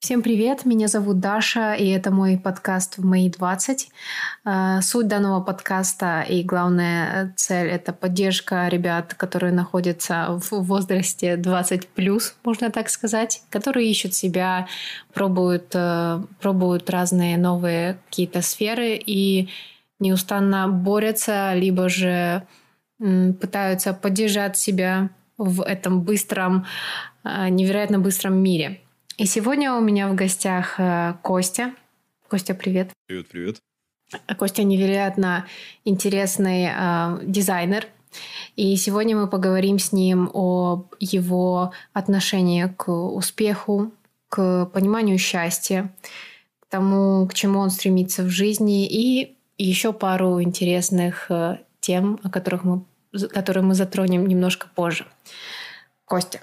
Всем привет, меня зовут Даша, и это мой подкаст в мои 20. Э, суть данного подкаста и главная цель – это поддержка ребят, которые находятся в возрасте 20+, плюс, можно так сказать, которые ищут себя, пробуют, э, пробуют разные новые какие-то сферы и неустанно борются, либо же пытаются поддержать себя в этом быстром, э, невероятно быстром мире – и сегодня у меня в гостях э, Костя. Костя, привет. Привет, привет. Костя невероятно интересный э, дизайнер. И сегодня мы поговорим с ним о его отношении к успеху, к пониманию счастья, к тому, к чему он стремится в жизни, и еще пару интересных э, тем, о которых мы, которые мы затронем немножко позже. Костя,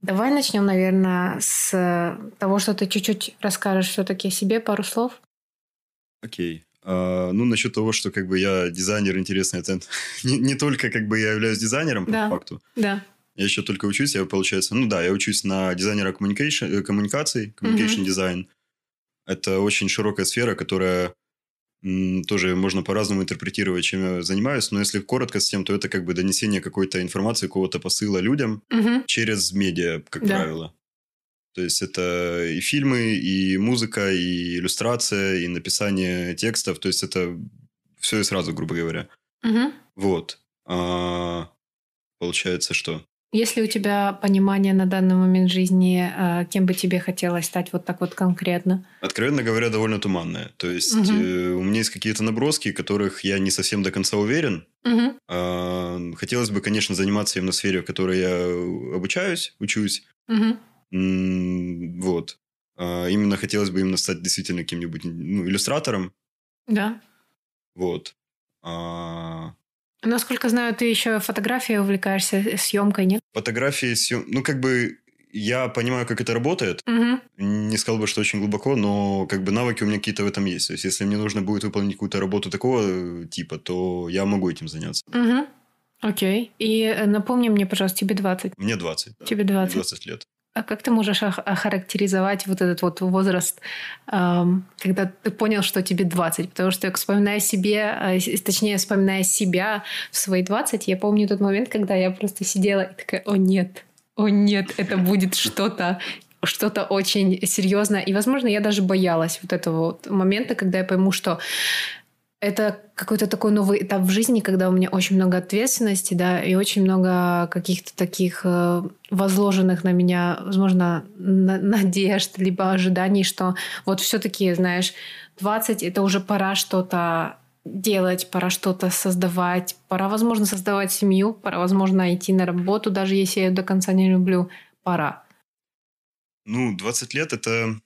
Давай начнем, наверное, с того, что ты чуть-чуть расскажешь все-таки о себе, пару слов. Окей. А, ну, насчет того, что как бы я дизайнер интересный, это не, не только как бы я являюсь дизайнером, да. по факту. Да. Я еще только учусь, я, получается, ну да, я учусь на дизайнера коммуникаций, communication design. Это очень широкая сфера, которая тоже можно по-разному интерпретировать, чем я занимаюсь, но если коротко с тем, то это как бы донесение какой-то информации, какого-то посыла людям угу. через медиа, как да. правило. То есть это и фильмы, и музыка, и иллюстрация, и написание текстов. То есть это все и сразу, грубо говоря. Угу. Вот. А, получается, что? Есть ли у тебя понимание на данный момент жизни, э, кем бы тебе хотелось стать вот так вот конкретно? Откровенно говоря, довольно туманное. То есть угу. у меня есть какие-то наброски, которых я не совсем до конца уверен. Угу. Хотелось бы, конечно, заниматься именно в сфере, в которой я обучаюсь, учусь. Угу. Вот. А, именно хотелось бы именно стать действительно каким-нибудь ну, иллюстратором. Да. Вот. Насколько знаю, ты еще фотографией увлекаешься, съемкой, нет? Фотографии, съем... ну как бы я понимаю, как это работает. Угу. Не сказал бы, что очень глубоко, но как бы навыки у меня какие-то в этом есть. То есть, если мне нужно будет выполнить какую-то работу такого э, типа, то я могу этим заняться. Угу. Окей. И э, напомни мне, пожалуйста, тебе 20. Мне 20. Да. Тебе 20. 20 лет. А как ты можешь охарактеризовать вот этот вот возраст, эм, когда ты понял, что тебе 20? Потому что, вспоминая себе, э, точнее, вспоминая себя в свои 20, я помню тот момент, когда я просто сидела и такая, о нет, о нет, это будет что-то что-то очень серьезное. И, возможно, я даже боялась вот этого вот момента, когда я пойму, что это какой-то такой новый этап в жизни, когда у меня очень много ответственности, да, и очень много каких-то таких э, возложенных на меня, возможно, на- надежд, либо ожиданий, что вот все-таки, знаешь, 20 это уже пора что-то делать, пора что-то создавать, пора, возможно, создавать семью, пора, возможно, идти на работу, даже если я ее до конца не люблю, пора. Ну, 20 лет это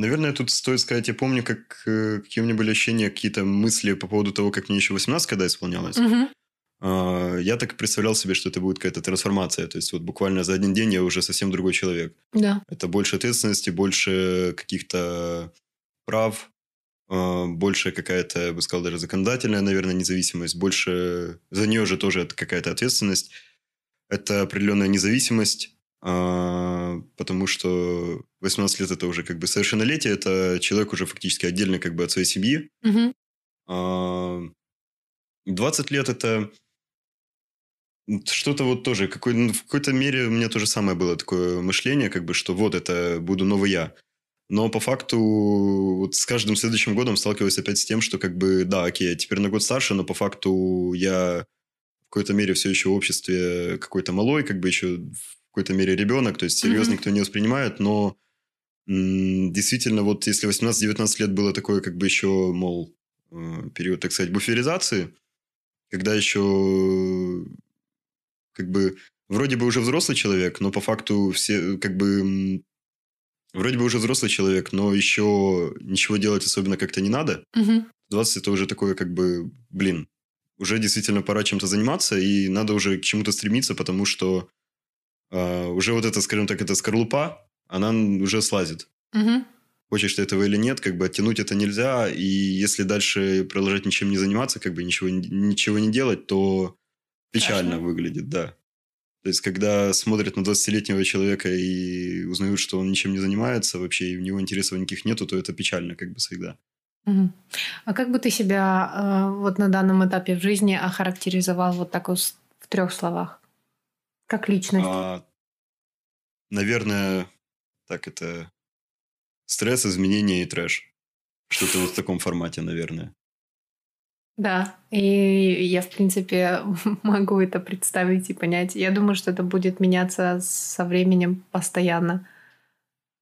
Наверное, тут стоит сказать, я помню, как, э, какие у меня были ощущения, какие-то мысли по поводу того, как мне еще 18 когда исполнялось. Угу. Я так представлял себе, что это будет какая-то трансформация. То есть, вот буквально за один день я уже совсем другой человек. Да. Это больше ответственности, больше каких-то прав, а, больше какая-то, я бы сказал, даже законодательная, наверное, независимость, больше... За нее же тоже это какая-то ответственность. Это определенная независимость, потому что 18 лет это уже как бы совершеннолетие, это человек уже фактически отдельно как бы от своей семьи. Угу. 20 лет это что-то вот тоже, какой, ну, в какой-то мере у меня то же самое было такое мышление, как бы, что вот это буду новый я. Но по факту вот с каждым следующим годом сталкиваюсь опять с тем, что как бы, да, окей, я теперь на год старше, но по факту я в какой-то мере все еще в обществе какой-то малой, как бы еще какой-то мере ребенок, то есть серьезно mm-hmm. никто не воспринимает, но м- действительно вот если 18-19 лет было такое как бы еще, мол, э, период, так сказать, буферизации, когда еще как бы вроде бы уже взрослый человек, но по факту все как бы вроде бы уже взрослый человек, но еще ничего делать особенно как-то не надо. Угу. 20 это уже такое как бы, блин, уже действительно пора чем-то заниматься, и надо уже к чему-то стремиться, потому что уже вот это, скажем так, эта скорлупа, она уже слазит. Угу. Хочешь ты этого или нет, как бы оттянуть это нельзя, и если дальше продолжать ничем не заниматься, как бы ничего, ничего не делать, то печально Страшно. выглядит, да. То есть, когда смотрят на 20-летнего человека и узнают, что он ничем не занимается вообще, и у него интересов никаких нету, то это печально как бы всегда. Мгм. А как бы ты себя э, вот на данном этапе в жизни охарактеризовал вот так вот в трех словах? Как личность? А, наверное, так это стресс, изменения и трэш. Что-то вот в таком формате, наверное. Да, и я, в принципе, могу это представить и понять. Я думаю, что это будет меняться со временем постоянно.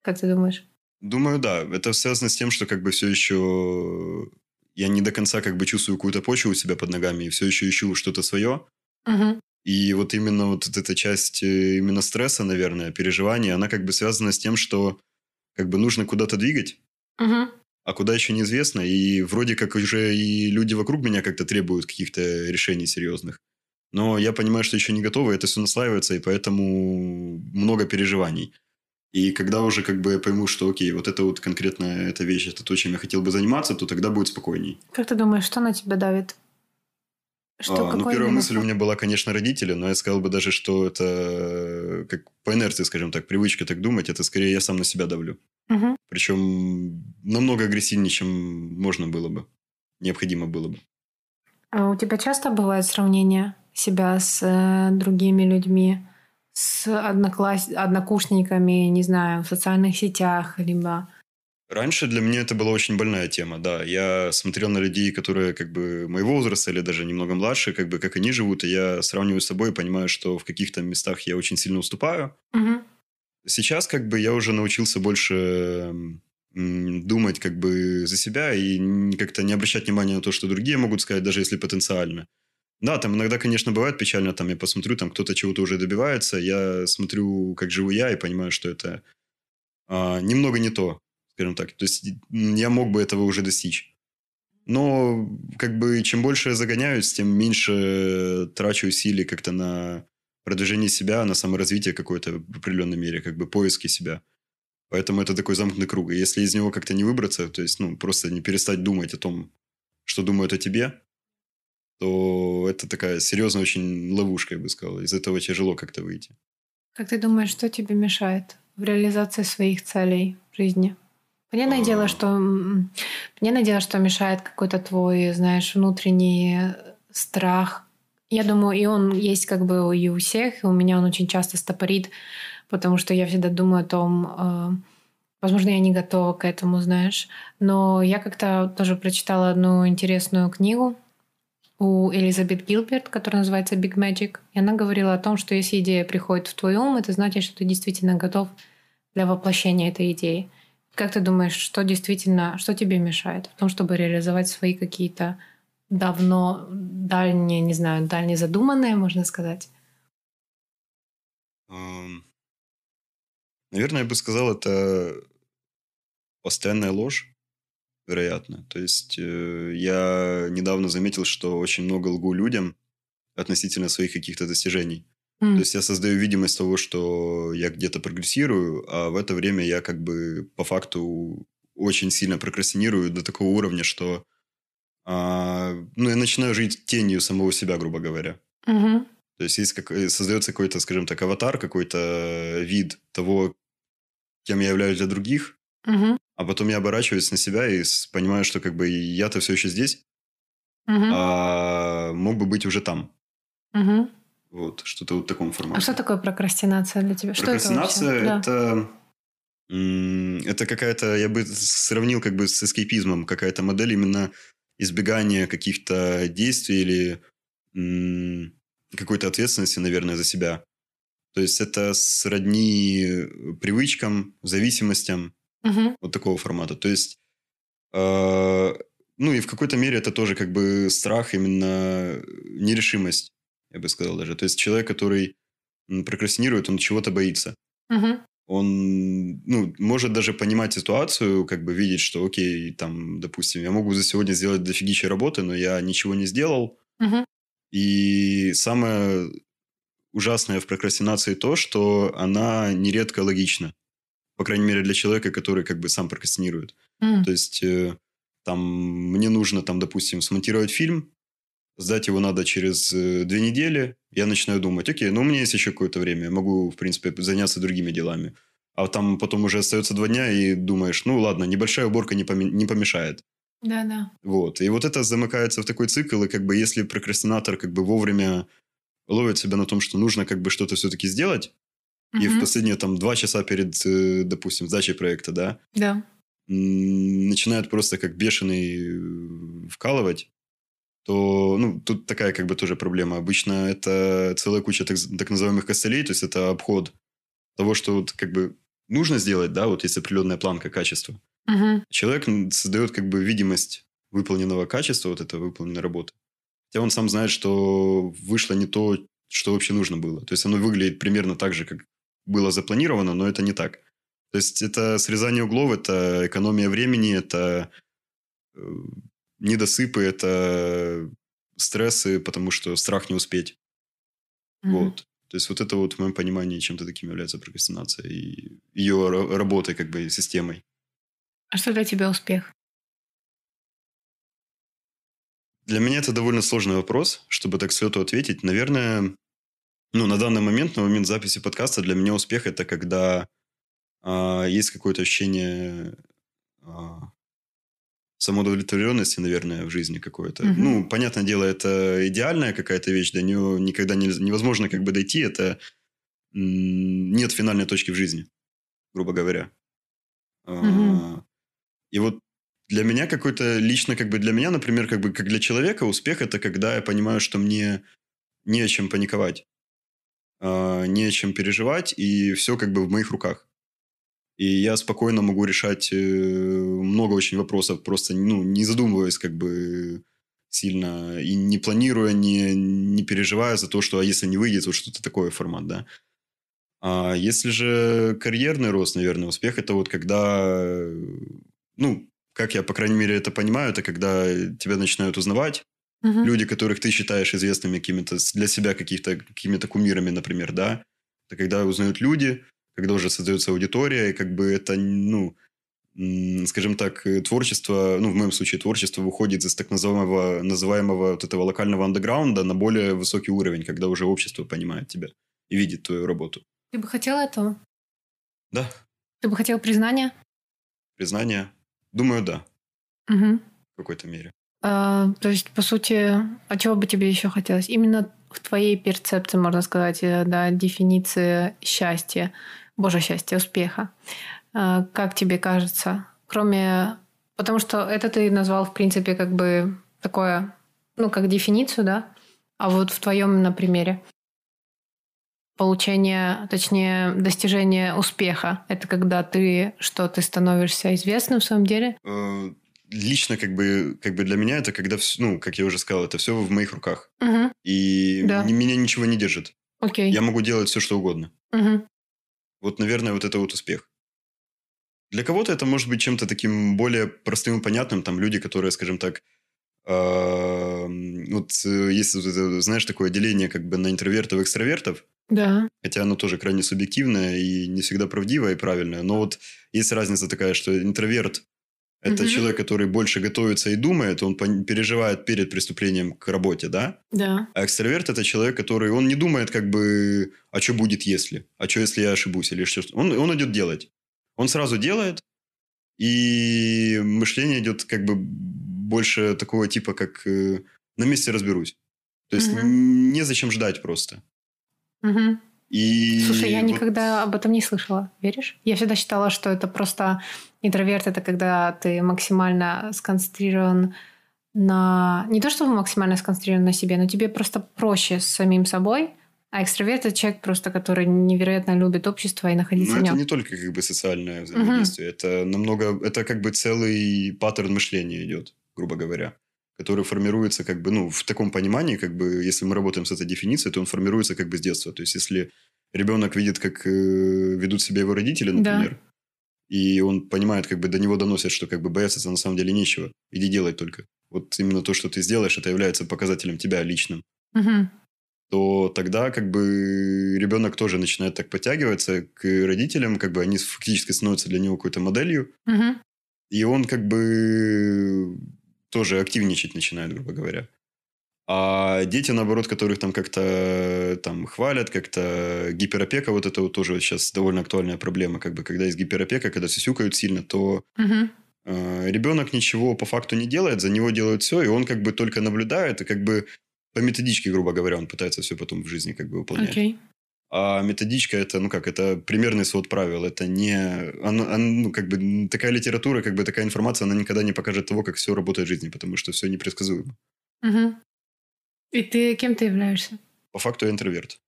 Как ты думаешь? Думаю, да. Это связано с тем, что как бы все еще я не до конца как бы чувствую какую-то почву у себя под ногами и все еще ищу что-то свое. Мгм. И вот именно вот эта часть э, именно стресса, наверное, переживания, она как бы связана с тем, что как бы нужно куда-то двигать, Мгм. а куда еще неизвестно. И вроде как уже и люди вокруг меня как-то требуют каких-то решений серьезных. Но я понимаю, что еще не готовы, это все наслаивается, и поэтому много переживаний. И когда уже как бы я пойму, что окей, вот это вот конкретно эта вещь, это то, чем я хотел бы заниматься, то тогда будет спокойней. Как ты думаешь, что на тебя давит? Что, А, ну, первая мысль у меня была, конечно, родители, но я сказал бы даже, что это э, как по инерции, скажем так, привычка так думать, это скорее я сам на себя давлю. Мгм. Причем намного агрессивнее, чем можно было бы, необходимо было бы. А у тебя часто бывает сравнение себя с э, другими людьми, с однокласс... однокурсниками, не знаю, в социальных сетях, либо... Раньше для меня это была очень больная тема, да. Я смотрел на людей, которые как бы моего возраста или даже немного младше, как бы как они живут, и я сравниваю с собой и понимаю, что в каких-то местах я очень сильно уступаю. Мгм. Сейчас как бы я уже научился больше думать как бы за себя и как-то не обращать внимания на то, что другие могут сказать, даже если потенциально. Да, там иногда, конечно, бывает печально, там я посмотрю, там кто-то чего-то уже добивается, я смотрю, как живу я, и понимаю, что это а, немного не то, скажем так. То есть я мог бы этого уже достичь. Но как бы чем больше я загоняюсь, тем меньше трачу усилий как-то на продвижение себя, на саморазвитие какое-то в определенной мере, как бы поиски себя. Поэтому это такой замкнутый круг. И если из него как-то не выбраться, то есть, ну, просто не перестать думать о том, что думают о тебе, то это такая серьезная очень ловушка, я бы сказал. Из этого тяжело как-то выйти. Как ты думаешь, что тебе мешает в реализации своих целей в жизни? Понятное дело, что понятное дело, что мешает какой-то твой, знаешь, внутренний страх. Я думаю, и он есть как бы и у всех, и у меня он очень часто стопорит, потому что я всегда думаю о том, э, возможно, я не готова к этому, знаешь. Но я как-то тоже прочитала одну интересную книгу у Элизабет Гилберт, которая называется Big Magic. И она говорила о том, что если идея приходит в твой ум, это значит, что ты действительно готов для воплощения этой идеи. Как ты думаешь, что действительно, что тебе мешает в том, чтобы реализовать свои какие-то давно дальние, не знаю, дальние задуманные, можно сказать? Наверное, я бы сказал, это постоянная ложь, вероятно. То есть э, я недавно заметил, что очень много лгу людям относительно своих каких-то достижений. М, То есть я создаю видимость того, что я где-то прогрессирую, а в это время я как бы по факту очень сильно прокрастинирую до такого уровня, что а, ну, я начинаю жить тенью самого себя, грубо говоря. мгм, То есть есть как, э, создается какой-то, скажем так, аватар, какой-то вид того, кем я являюсь для других, мгм, а потом я оборачиваюсь на себя и понимаю, что как бы я-то все еще здесь, мгм, а мог бы быть уже там. мгм. Вот, что-то вот в таком формате. А что такое прокрастинация для тебя? Что это? Прокрастинация Да. это, м, это какая-то, я бы сравнил как бы с эскейпизмом, какая-то модель именно избегания каких-то действий или м, какой-то ответственности, наверное, за себя. То есть это сродни привычкам, зависимостям, Мгм, вот такого формата. То есть, э, ну и в какой-то мере это тоже как бы страх, именно нерешимость, я бы сказал даже. То есть человек, который прокрастинирует, он чего-то боится. мгм, Он ну, может даже понимать ситуацию, как бы видеть, что окей, там, допустим, я могу за сегодня сделать дофигища работы, но я ничего не сделал. мгм, И самое ужасное в прокрастинации то, что она нередко логична. По крайней мере, для человека, который как бы сам прокрастинирует. м, То есть э, там мне нужно, там, допустим, смонтировать фильм, сдать его надо через э, две недели, Я начинаю думать, окей, ну у меня есть еще какое-то время, я могу, в принципе, заняться другими делами. А там потом уже остается два дня, и думаешь, ну ладно, небольшая уборка не, поме- не помешает. Да, да. Вот. И вот это замыкается в такой цикл, и как бы если прокрастинатор как бы вовремя ловит себя на том, что нужно как бы что-то все-таки сделать, и в последние там два часа перед, э, допустим, сдачей проекта, да, Да. начинает просто как бешеный э, вкалывать, то, ну, тут такая как бы тоже проблема. Обычно это целая куча так, так называемых костылей, то есть это обход того, что вот как бы нужно сделать, да, вот есть определенная планка качества. Мгм. Человек создает как бы видимость выполненного качества, вот этого выполненной работы. Хотя он сам знает, что вышло не то, что вообще нужно было. То есть оно выглядит примерно так же, как было запланировано, но это не так. То есть это срезание углов, это экономия времени, это э, недосыпы, это стрессы, потому что страх не успеть. Мгм. Вот. То есть вот это вот в моем понимании чем-то таким является прокрастинация и ее ра- работой как бы системой. А что для тебя успех? Для меня это довольно сложный вопрос, чтобы так с лету ответить. Наверное, ну, на данный момент, на момент записи подкаста, для меня успех – это когда а, есть какое-то ощущение а, самоудовлетворенности, наверное, в жизни какое-то. Мгм. Ну, понятное дело, это идеальная какая-то вещь, до нее никогда не- невозможно как бы дойти. Это нет финальной точки в жизни, грубо говоря. Мгм. И вот для меня какой-то, лично как бы для меня, например, как бы как для человека успех – это когда я понимаю, что мне не о чем паниковать, а, не о чем переживать, и все как бы в моих руках. И я спокойно могу решать э, много очень вопросов, просто ну, не задумываясь как бы сильно и не планируя, не, не переживая за то, что а если не выйдет, вот что-то такое формат, да. А если же карьерный рост, наверное, успех, это вот когда, ну, как я, по крайней мере, это понимаю, это когда тебя начинают узнавать, Мгм. люди, которых ты считаешь известными какими-то для себя каких-то какими-то кумирами, например, да, это когда узнают люди, когда уже создается аудитория, и как бы это, ну, скажем так, э, творчество, ну, в моем случае творчество выходит из так называемого, называемого вот этого локального андеграунда на более высокий уровень, когда уже общество понимает тебя и видит твою работу. Ты бы хотел этого? Да, Ты бы хотел признания? признание, думаю, да, Мгм. в какой-то мере. А, то есть, по сути, а чего бы тебе еще хотелось? Именно в твоей перцепции, можно сказать, э, да, дефиниции счастья, боже, счастья, успеха. А, Как тебе кажется? Кроме... Потому что это ты назвал, в принципе, как бы такое, ну, как дефиницию, да? А вот в твоем, на примере, получение, точнее, достижение успеха, это когда ты, что ты становишься известным в своем деле? Э, Лично как бы, как бы для меня это когда, ну, как я уже сказал, это все в моих руках. Угу. И Да. меня ничего не держит. Окей. Я могу делать все, что угодно. Мгм. Вот, наверное, вот это вот успех. Для кого-то это может быть чем-то таким более простым и понятным. Там люди, которые, скажем так, эм, вот э, есть, знаешь, такое деление как бы на интровертов и экстравертов, Да. хотя оно тоже крайне субъективное и не всегда правдивое и правильное. Но вот есть разница такая, что интроверт – это Мгм. человек, который больше готовится и думает, он переживает перед приступлением к работе, да? Да. А экстраверт – это человек, который, он не думает как бы, а что будет если? А что если я ошибусь? Или что? Он, он идет делать. Он сразу делает, и мышление идет как бы больше такого типа, как э, на месте разберусь. То есть Мгм. незачем ждать просто. Мгм. И Слушай, я вот- никогда об этом не слышала. Веришь? Я всегда считала, что это просто интроверт это когда ты максимально сконцентрирован на... Не то, чтобы максимально сконцентрирован на себе, но тебе просто проще с самим собой. А экстраверт это человек просто, который невероятно любит общество и находиться Но в это нем. не только как бы социальное взаимодействие, это намного, это как бы целый паттерн мышления идет, грубо говоря, который формируется как бы, ну, в таком понимании, как бы, если мы работаем с этой дефиницией, то он формируется как бы с детства. То есть, если ребенок видит, как э, ведут себя его родители, Да. И он понимает, как бы до него доносят, что как бы бояться на самом деле нечего, иди делай только. Вот именно то, что ты сделаешь, это является показателем тебя личным Мгм. то тогда как бы ребенок тоже начинает так подтягиваться к родителям, как бы они фактически становятся для него какой-то моделью, Мгм. и он как бы тоже активничать начинает, грубо говоря. А дети, наоборот, которых там как-то там хвалят, как-то гиперопека, вот это вот тоже сейчас довольно актуальная проблема. Как бы, когда есть гиперопека, когда сюсюкают сильно, то Мгм. э, ребенок ничего по факту не делает, за него делают все, и он как бы только наблюдает, и как бы по методичке, грубо говоря, он пытается все потом в жизни как бы выполнять. Окей. А методичка это, ну как, это примерный свод правил. Это не... Оно, оно, ну, как бы такая литература, как бы такая информация, она никогда не покажет того, как все работает в жизни, потому что все непредсказуемо. Мгм. И ты кем ты являешься? По факту я интроверт.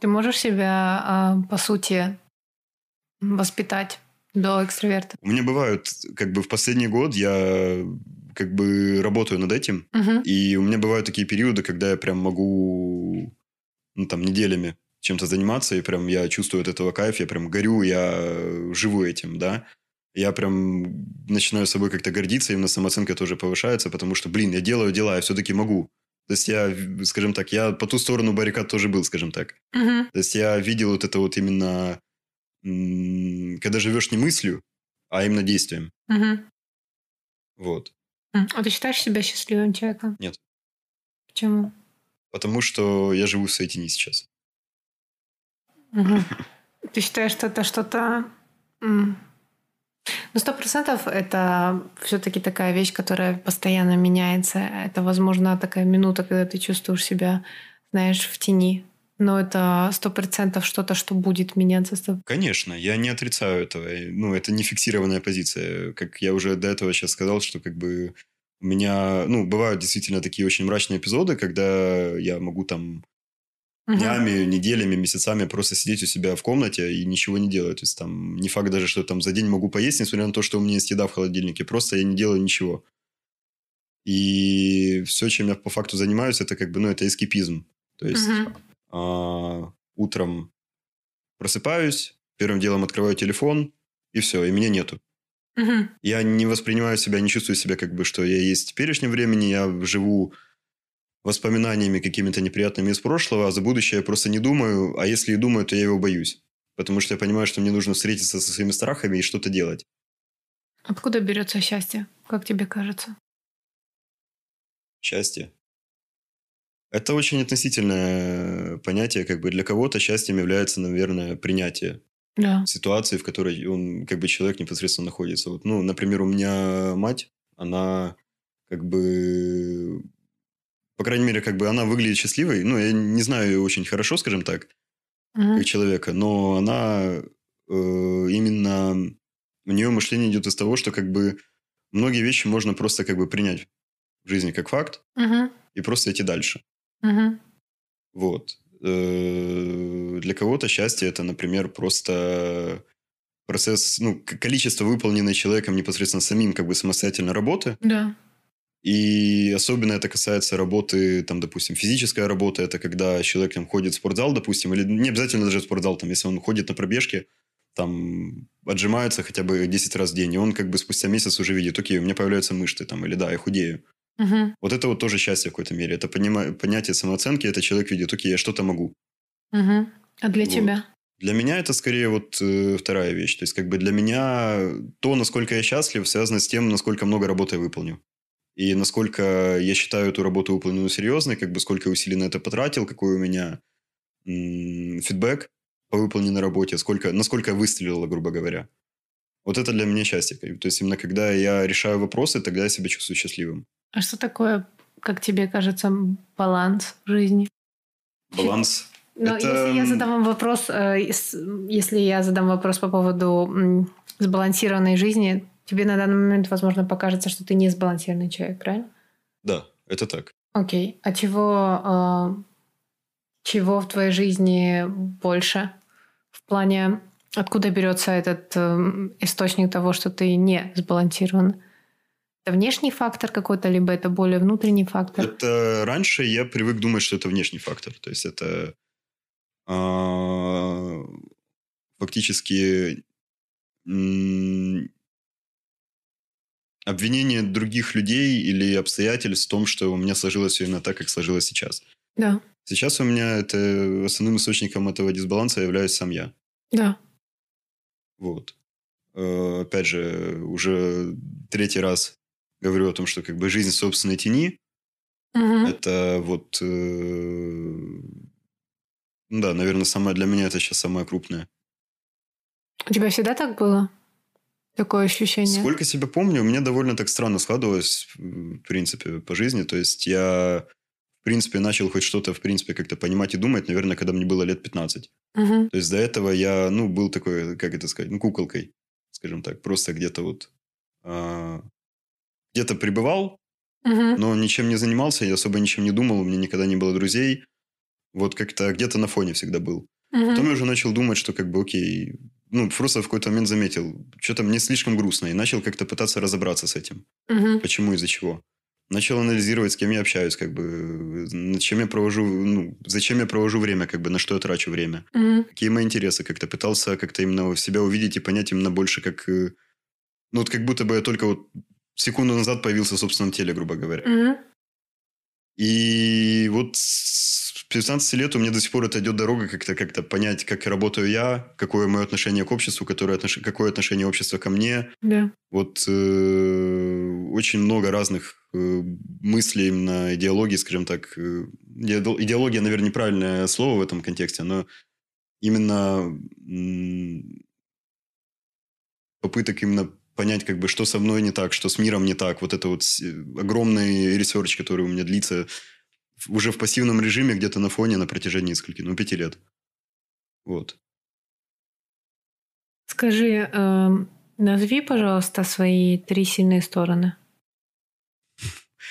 Ты можешь себя, а, по сути, воспитать до экстраверта? У меня бывают, как бы в последний год я как бы работаю над этим, Мгм. и у меня бывают такие периоды, когда я прям могу, ну там, неделями чем-то заниматься, и прям я чувствую от этого кайф, я прям горю, я живу этим, да. Я прям начинаю собой как-то гордиться, именно самооценка тоже повышается, потому что, блин, я делаю дела, я все-таки могу. То есть я, скажем так, я по ту сторону баррикад тоже был, скажем так. Мгм. То есть я видел вот это вот именно, когда живешь не мыслью, а именно действием. Мгм. Вот. А ты считаешь себя счастливым человеком? Нет. Почему? Потому что я живу в своей тени сейчас. Мгм. Ты считаешь, что это что-то... Ну, сто процентов это все-таки такая вещь, которая постоянно меняется. Это, возможно, такая минута, когда ты чувствуешь себя, знаешь, в тени. Но это сто процентов что-то, что будет меняться. Конечно, я не отрицаю этого. Ну, это не фиксированная позиция. Как я уже до этого сейчас сказал, что как бы у меня, ну, бывают действительно такие очень мрачные эпизоды, когда я могу там Днями, неделями, месяцами просто сидеть у себя в комнате и ничего не делать. То есть там не факт даже, что там за день могу поесть, несмотря на то, что у меня есть еда в холодильнике. Просто я не делаю ничего. И все, чем я по факту занимаюсь, это как бы, ну, это эскипизм. То есть а, утром просыпаюсь, первым делом открываю телефон, и все, и меня нету. Я не воспринимаю себя, не чувствую себя, как бы, что я есть в теперешнем времени, я живу воспоминаниями какими-то неприятными из прошлого, а за будущее я просто не думаю, а если и думаю, то я его боюсь. Потому что я понимаю, что мне нужно встретиться со своими страхами и что-то делать. Откуда берется счастье, как тебе кажется? Счастье. Это очень относительное понятие, как бы для кого-то счастьем является, наверное, принятие Да. ситуации, в которой он, как бы, человек непосредственно находится. Вот, ну, например, у меня мать, она, как бы, по крайней мере, как бы она выглядит счастливой. Ну, я не знаю ее очень хорошо, скажем так, Мгм. как человека, но она э, именно у нее мышление идет из того, что как бы многие вещи можно просто как бы принять в жизни как факт Мгм. и просто идти дальше. Мгм. Вот. Э, Для кого-то счастье это, например, просто процесс, ну, количество выполненной человеком непосредственно самим как бы самостоятельно работы. Да. И особенно это касается работы, там, допустим, физическая работа. Это когда человек там ходит в спортзал, допустим, или не обязательно даже в спортзал, там, если он ходит на пробежки, там, отжимается хотя бы 10 раз в день, и он как бы спустя месяц уже видит, окей, у меня появляются мышцы, там, или да, я худею. Мгм. Вот это вот тоже счастье в какой-то мере. Это понима- понятие самооценки, это человек видит, окей, я что-то могу. Мгм. А для Вот. тебя? Для меня это скорее вот э, вторая вещь. То есть, как бы для меня то, насколько я счастлив, связано с тем, насколько много работы я выполню. И насколько я считаю эту работу выполненную серьезной, как бы сколько усилий на это потратил, какой у меня м, фидбэк по выполненной работе, сколько, насколько я выстрелила, грубо говоря. Вот это для меня счастье. То есть, именно когда я решаю вопросы, тогда я себя чувствую счастливым. А что такое, как тебе кажется, баланс в жизни? Баланс. Но Это, если я задам вам вопрос, э, ес- если я задам вопрос по поводу сбалансированной жизни, тебе на данный момент, возможно, покажется, что ты не сбалансированный человек, правильно? Да, это так. Окей. А чего, э, чего в твоей жизни больше? В плане, откуда берется этот э, источник того, что ты не сбалансирован? Это внешний фактор какой-то, либо это более внутренний фактор? Это раньше я привык думать, что это внешний фактор. То есть это а, фактически м, обвинение других людей или обстоятельств в том, что у меня сложилось все именно так, как сложилось сейчас. Да, Сейчас у меня это основным источником этого дисбаланса являюсь сам я. да. Вот. Э, Опять же, уже третий раз говорю о том, что как бы жизнь собственной тени. Мгм. Это вот... э, ну да, наверное, самое для меня это сейчас самое крупное. У тебя всегда так было? Такое ощущение? Сколько себя помню, у меня довольно так странно складывалось, в принципе, по жизни. То есть я, в принципе, начал хоть что-то, в принципе, как-то понимать и думать, наверное, когда мне было лет 15. Мгм. То есть до этого я, ну, был такой, как это сказать, ну, куколкой, скажем так. Просто где-то вот... а, где-то пребывал, Мгм. но ничем не занимался, я особо ничем не думал, у меня никогда не было друзей. Вот как-то где-то на фоне всегда был. Мгм. Потом я уже начал думать, что как бы окей, ну, просто в какой-то момент заметил, что-то мне слишком грустно, и начал как-то пытаться разобраться с этим. Мгм. Почему, из-за чего. Начал анализировать, с кем я общаюсь, как бы, над чем я провожу, ну, зачем я провожу время, как бы, на что я трачу время. Мгм. Какие мои интересы, как-то пытался как-то именно себя увидеть и понять именно больше, как, э, ну, вот как будто бы я только вот секунду назад появился в собственном теле, грубо говоря. Мгм. И вот 15 лет у меня до сих пор это идет дорога как-то как понять, как работаю я, какое мое отношение к обществу, которое отнош... какое отношение общества ко мне. Да. Вот э, очень много разных э, мыслей именно идеологии, скажем так. Э, идео- идеология, наверное, неправильное слово в этом контексте, но именно м, попыток именно понять, как бы, что со мной не так, что с миром не так. Вот это вот с- огромный research, который у меня длится уже в пассивном режиме где-то на фоне на протяжении нескольких, ну, пяти лет. Вот. Скажи, эм, назови, пожалуйста, свои три сильные стороны.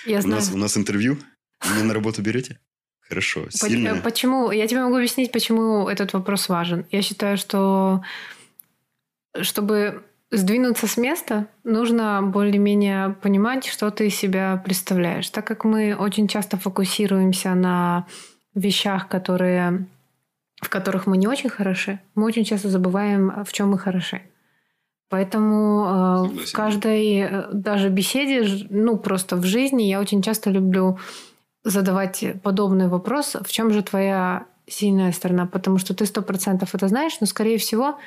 Я У знаю. нас, у нас интервью. Меня на работу берете? Хорошо. Э, Почему? Я тебе могу объяснить, почему этот вопрос важен. Я считаю, что чтобы сдвинуться с места, нужно более-менее понимать, что ты из себя представляешь. Так как мы очень часто фокусируемся на вещах, которые, в которых мы не очень хороши, мы очень часто забываем, в чем мы хороши. Поэтому э, в каждой э, даже беседе, ну просто в жизни, я очень часто люблю задавать подобный вопрос, в чем же твоя сильная сторона, потому что ты сто процентов это знаешь, но скорее всего,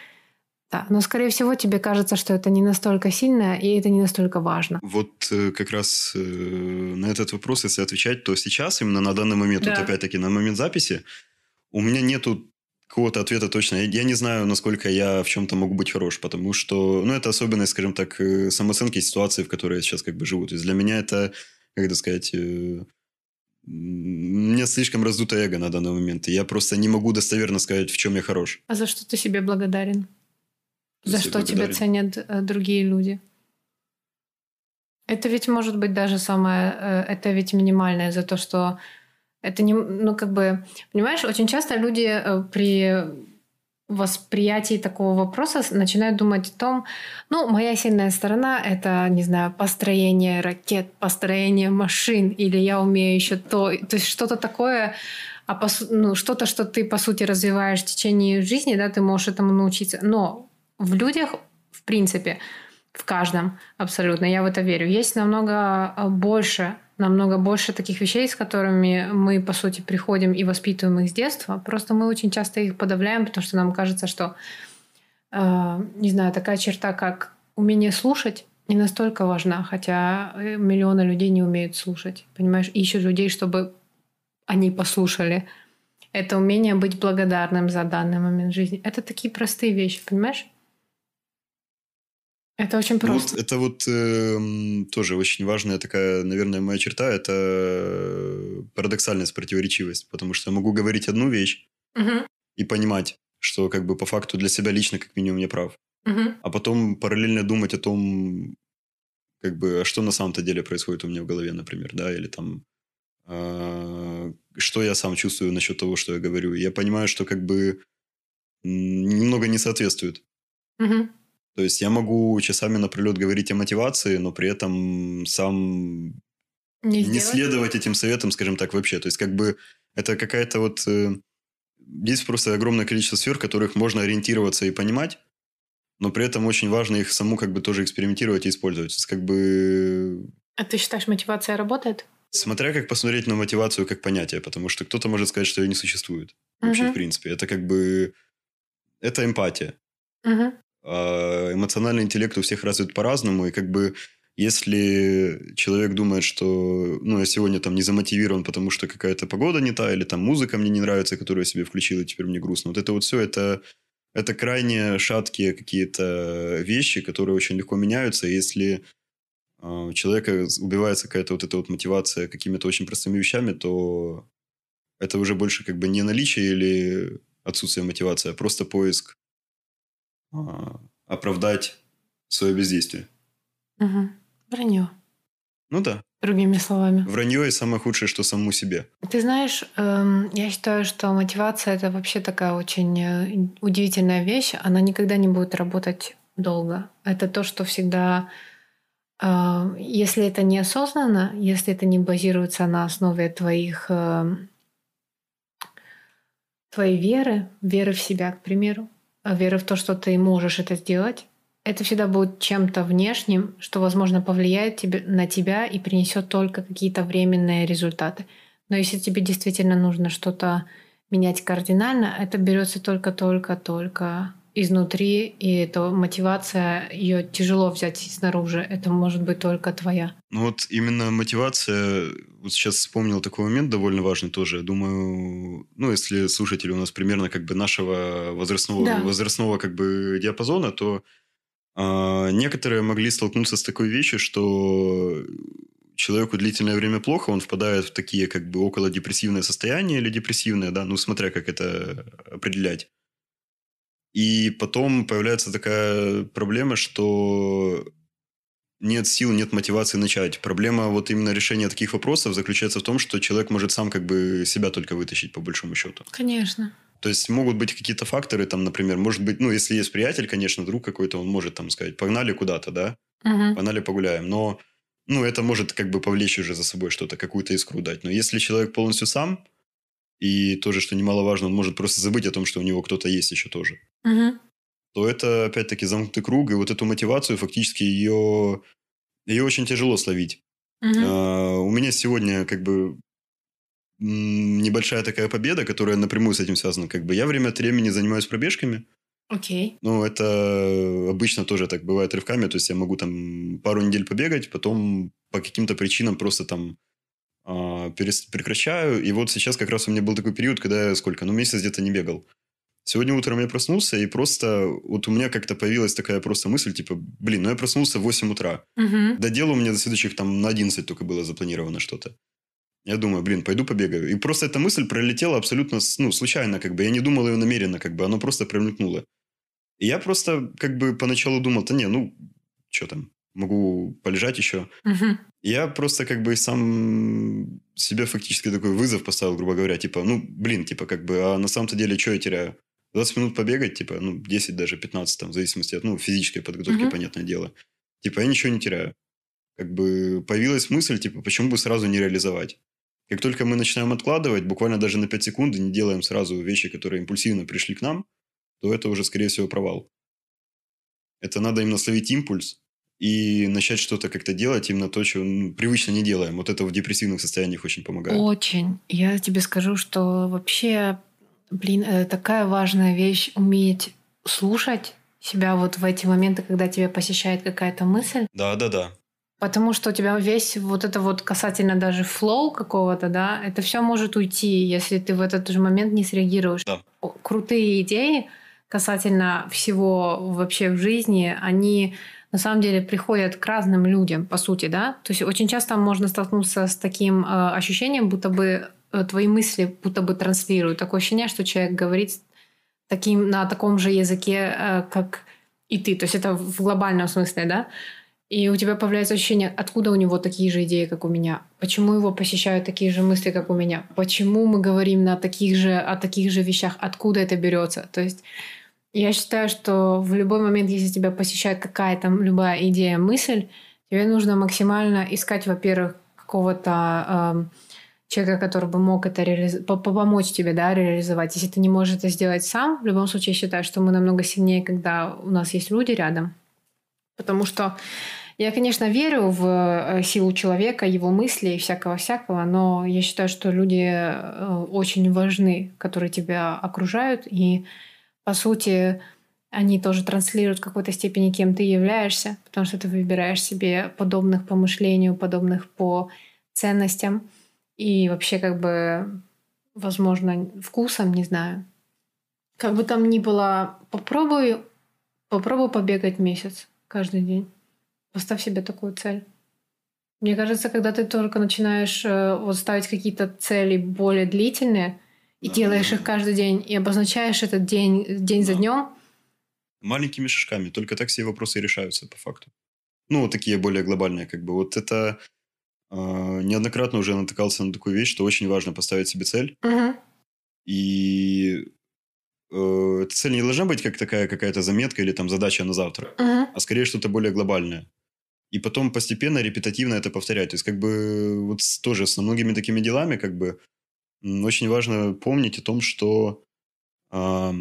да, но скорее всего тебе кажется, что это не настолько сильно и это не настолько важно. Вот э, как раз э, на этот вопрос, если отвечать, то сейчас, именно на данный момент, вот Да. опять-таки на момент записи, у меня нету какого-то ответа точно. Я, я не знаю, насколько я в чем-то могу быть хорош, потому что, ну, это особенность, скажем так, э, самооценки ситуации, в которой я сейчас как бы живу. То есть для меня это, как это сказать, э, у меня слишком раздутое эго на данный момент, и я просто не могу достоверно сказать, в чем я хорош. А за что ты себе благодарен? За что тебя ценят э, другие люди? Это ведь может быть даже самое, э, это ведь минимальное за то, что это не, ну как бы, понимаешь, очень часто люди э, при восприятии такого вопроса начинают думать о том, ну, моя сильная сторона — это, не знаю, построение ракет, построение машин, или я умею еще то, то есть что-то такое, а по ну, что-то, что ты, по сути, развиваешь в течение жизни, да, ты можешь этому научиться. Но в людях, в принципе, в каждом абсолютно, я в это верю, есть намного э, больше, намного больше таких вещей, с которыми мы, по сути, приходим и воспитываем их с детства. Просто мы очень часто их подавляем, потому что нам кажется, что, э, не знаю, такая черта, как умение слушать, не настолько важна, хотя э, миллионы людей не умеют слушать, понимаешь, ищут людей, чтобы они послушали. Это умение быть благодарным за данный момент жизни. Это такие простые вещи, понимаешь? Это очень Ну просто. Вот, это вот эм, тоже очень важная такая, наверное, моя черта, это э, парадоксальность, противоречивость, потому что я могу говорить одну вещь Мгм, и понимать, что как бы по факту для себя лично как минимум я прав, мгм. а потом параллельно думать о том, как бы, а что на самом-то деле происходит у меня в голове, например, да, или там, а, что я сам чувствую насчет того, что я говорю. Я понимаю, что как бы немного не соответствует. Мгм. То есть я могу часами напролет говорить о мотивации, но при этом сам Не, не следовать этим советам, скажем так, вообще. То есть как бы это какая-то вот... э, Есть просто огромное количество сфер, в которых можно ориентироваться и понимать, но при этом очень важно их саму как бы тоже экспериментировать и использовать. То есть как бы... А ты считаешь, мотивация работает? Смотря как посмотреть на мотивацию как понятие, потому что кто-то может сказать, что ее не существует. Вообще, Мгм. в принципе. Это как бы... Это эмпатия. Мгм. А эмоциональный интеллект у всех развит по-разному, и как бы Если человек думает, что ну, я сегодня там не замотивирован, потому что какая-то погода не та, или там музыка мне не нравится, которую я себе включил, и теперь мне грустно. Вот это вот все, это, это крайне шаткие какие-то вещи, которые очень легко меняются. Если э, у человека убивается какая-то вот эта вот мотивация какими-то очень простыми вещами, то это уже больше как бы не наличие или отсутствие мотивации, а просто поиск оправдать свое бездействие. Угу. Вранье. Ну да. Другими словами. Вранье и самое худшее, что саму себе. Ты знаешь, эм, я считаю, что мотивация это вообще такая очень э, удивительная вещь. Она никогда не будет работать долго. Это то, что всегда, э, если это неосознанно, если это не базируется на основе твоих э, твоей веры, веры в себя, к примеру, веры в то, что ты можешь это сделать, это всегда будет чем-то внешним, что, возможно, повлияет тебе, на тебя и принесет только какие-то временные результаты. Но если тебе действительно нужно что-то менять кардинально, это берется только-только-только изнутри, и эта мотивация, ее тяжело взять снаружи, это может быть только твоя. Ну вот именно мотивация, вот сейчас вспомнил такой момент довольно важный тоже, я думаю, ну если слушатели у нас примерно как бы нашего возрастного, да. возрастного как бы диапазона, то а, некоторые могли столкнуться с такой вещью, что человеку длительное время плохо, он впадает в такие как бы около депрессивное состояние или депрессивное, да, ну смотря как это определять. И потом появляется такая проблема, что нет сил, нет мотивации начать. Проблема вот именно решения таких вопросов заключается в том, что человек может сам как бы себя только вытащить по большому счету. Конечно. То есть могут быть какие-то факторы, там, например, может быть, ну, если есть приятель, конечно, друг какой-то, он может там сказать, погнали куда-то, да, угу. погнали погуляем, но, ну, это может как бы повлечь уже за собой что-то, какую-то искру дать. Но если человек полностью сам, и тоже, что немаловажно, он может просто забыть о том, что у него кто-то есть еще тоже, угу. то это, опять-таки, замкнутый круг, и вот эту мотивацию, фактически, ее, ее очень тяжело словить. Угу. А, у меня сегодня как бы небольшая такая победа, которая напрямую с этим связана. Как бы я время от времени занимаюсь пробежками. Окей. Okay. Ну, это обычно тоже так бывает рывками. То есть я могу там пару недель побегать, потом по каким-то причинам просто там э, прекращаю. И вот сейчас как раз у меня был такой период, когда я сколько? Ну, месяц где-то не бегал. Сегодня утром я проснулся, и просто вот у меня как-то появилась такая просто мысль, типа, блин, ну я проснулся в 8 утра. Угу. До дела у меня до следующих там на 11 только было запланировано что-то. Я думаю, блин, пойду побегаю. И просто эта мысль пролетела абсолютно ну, случайно, как бы. Я не думал ее намеренно, как бы. Оно просто промелькнуло. И я просто как бы поначалу думал, да не, ну, что там, могу полежать еще. Угу. Я просто как бы сам себе фактически такой вызов поставил, грубо говоря, типа, ну, блин, типа, как бы, а на самом-то деле, что я теряю? 20 минут побегать, типа, ну, 10 даже, 15, там, в зависимости от, ну, физической подготовки, Мгм. понятное дело. Типа, я ничего не теряю. Как бы появилась мысль, типа, почему бы сразу не реализовать? Как только мы начинаем откладывать, буквально даже на 5 секунд, и не делаем сразу вещи, которые импульсивно пришли к нам, то это уже, скорее всего, провал. Это надо именно словить импульс и начать что-то как-то делать, именно то, что ну, привычно не делаем. Вот это в депрессивных состояниях очень помогает. Очень. Я тебе скажу, что вообще, блин, это такая важная вещь уметь слушать себя вот в эти моменты, когда тебя посещает какая-то мысль. Да, да, да. Потому что у тебя весь вот это вот касательно даже флоу какого-то, да, это все может уйти, если ты в этот же момент не среагируешь. Да. Крутые идеи касательно всего вообще в жизни, они на самом деле приходят к разным людям, по сути, да. То есть очень часто можно столкнуться с таким э, ощущением, будто бы твои мысли будто бы транслируют. Такое ощущение, что человек говорит таким, на таком же языке, э, как и ты. То есть это в глобальном смысле, да. И у тебя появляется ощущение, откуда у него такие же идеи, как у меня? Почему его посещают такие же мысли, как у меня? Почему мы говорим на таких же, о таких же вещах? Откуда это берется? То есть я считаю, что в любой момент, если тебя посещает какая-то любая идея, мысль, тебе нужно максимально искать, во-первых, какого-то э, человека, который бы мог это реализ... помочь тебе да, реализовать. Если ты не можешь это сделать сам, в любом случае я считаю, что мы намного сильнее, когда у нас есть люди рядом. Потому что я, конечно, верю в э, силу человека, его мысли и всякого-всякого, но я считаю, что люди э, очень важны, которые тебя окружают. И, по сути, они тоже транслируют в какой-то степени, кем ты являешься, потому что ты выбираешь себе подобных по мышлению, подобных по ценностям и вообще как бы, возможно, вкусом, не знаю. Как бы там ни было, попробуй, попробуй побегать месяц каждый день. Поставь себе такую цель. Мне кажется, когда ты только начинаешь э, вот ставить какие-то цели более длительные и да, делаешь да, их каждый день и обозначаешь этот день день да. за днем, маленькими шажками. Только так все вопросы решаются по факту. Ну, вот такие более глобальные, как бы. Вот это неоднократно уже натыкался на такую вещь, что очень важно поставить себе цель. Угу. И э, эта цель не должна быть как такая какая-то заметка или там задача на завтра, угу. а скорее что-то более глобальное. И потом постепенно, репетативно это повторять. То есть, как бы, вот тоже с многими такими делами, как бы, очень важно помнить о том, что э,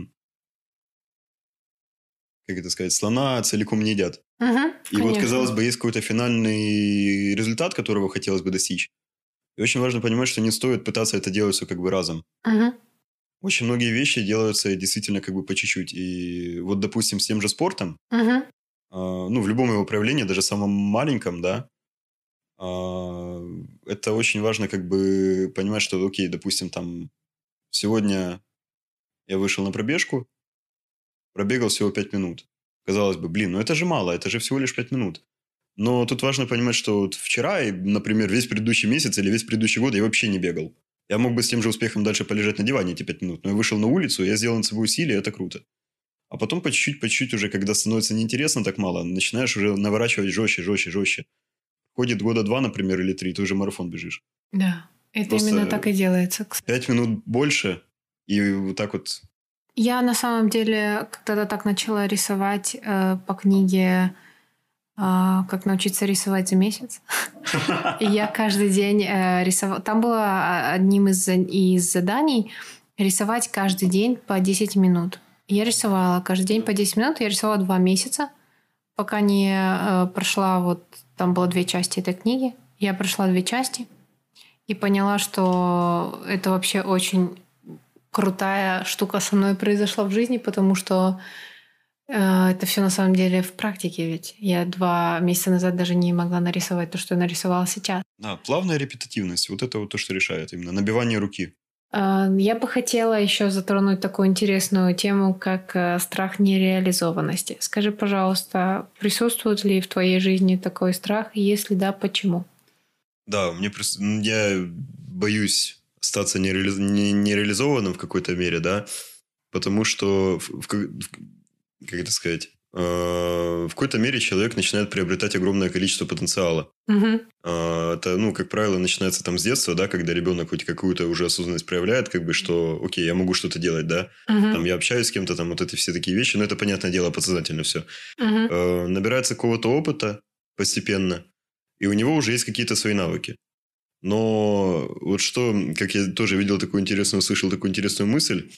как это сказать, слона целиком не едят. Угу, и конечно. вот, казалось бы, есть какой-то финальный результат, которого хотелось бы достичь. И очень важно понимать, что не стоит пытаться это делать все как бы разом. Угу. Очень многие вещи делаются действительно как бы по чуть-чуть. И вот, допустим, с тем же спортом, угу. э, ну, в любом его проявлении, даже самом маленьком, да, э, это очень важно как бы понимать, что, окей, допустим, там, сегодня я вышел на пробежку, пробегал всего 5 минут. Казалось бы, блин, ну это же мало, это же всего лишь 5 минут. Но тут важно понимать, что вот вчера, например, весь предыдущий месяц или весь предыдущий год я вообще не бегал. Я мог бы с тем же успехом дальше полежать на диване эти 5 минут, но я вышел на улицу, я сделал над собой усилие, это круто. А потом по чуть-чуть, по чуть-чуть уже, когда становится неинтересно так мало, начинаешь уже наворачивать жестче, жестче, жестче. Ходит года два, например, или три, ты уже марафон бежишь. Да, это Просто именно так и делается. Пять минут больше, и вот так вот я на самом деле когда-то так начала рисовать э, по книге э, «Как научиться рисовать за месяц». И я каждый день э, рисовала. Там было а, одним из, из заданий рисовать каждый день по 10 минут. Я рисовала каждый день по 10 минут. Я рисовала два месяца, пока не э, прошла вот... Там было две части этой книги. Я прошла две части и поняла, что это вообще очень крутая штука со мной произошла в жизни, потому что э, это все на самом деле в практике ведь. Я два месяца назад даже не могла нарисовать то, что я нарисовала сейчас. Да, плавная репетативность. Вот это вот то, что решает именно. Набивание руки. Э, я бы хотела еще затронуть такую интересную тему, как э, страх нереализованности. Скажи, пожалуйста, присутствует ли в твоей жизни такой страх? Если да, почему? Да, мне я боюсь остаться нереали... нереализованным в какой-то мере, да, потому что, в, в, как это сказать, э, в какой-то мере человек начинает приобретать огромное количество потенциала. Угу. Это, ну, как правило, начинается там с детства, да, когда ребенок хоть какую-то уже осознанность проявляет, как бы, что, окей, я могу что-то делать, да, угу. там я общаюсь с кем-то, там вот эти все такие вещи, но это, понятное дело, подсознательно все. Угу. Набирается какого-то опыта постепенно, и у него уже есть какие-то свои навыки. Но вот что, как я тоже видел такую интересную, услышал такую интересную мысль,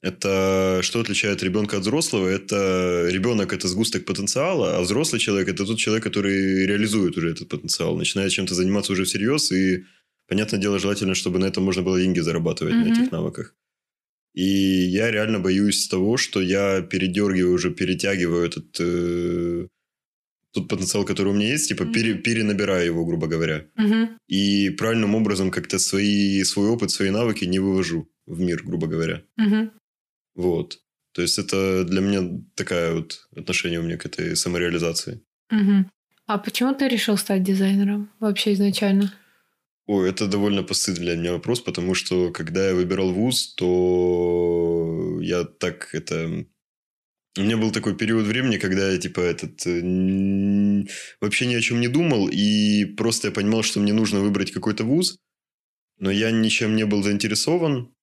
это что отличает ребенка от взрослого? Это ребенок это сгусток потенциала, а взрослый человек это тот человек, который реализует уже этот потенциал, начинает чем-то заниматься уже всерьез, и, понятное дело, желательно, чтобы на этом можно было деньги зарабатывать, mm-hmm. на этих навыках. И я реально боюсь того, что я передергиваю уже, перетягиваю этот э, тот потенциал, который у меня есть, типа mm-hmm. пере, перенабираю его, грубо говоря. Mm-hmm. И правильным образом как-то свои, свой опыт, свои навыки не вывожу в мир, грубо говоря. Mm-hmm. Вот. То есть это для меня такая вот отношение у меня к этой самореализации. Mm-hmm. А почему ты решил стать дизайнером вообще изначально? Ой, это довольно постыдный для меня вопрос, потому что когда я выбирал вуз, то я так это у меня был такой период времени, когда я, типа, этот... Э, вообще ни о чем не думал, и просто я понимал, что мне нужно выбрать какой-то вуз, но я ничем не был заинтересован,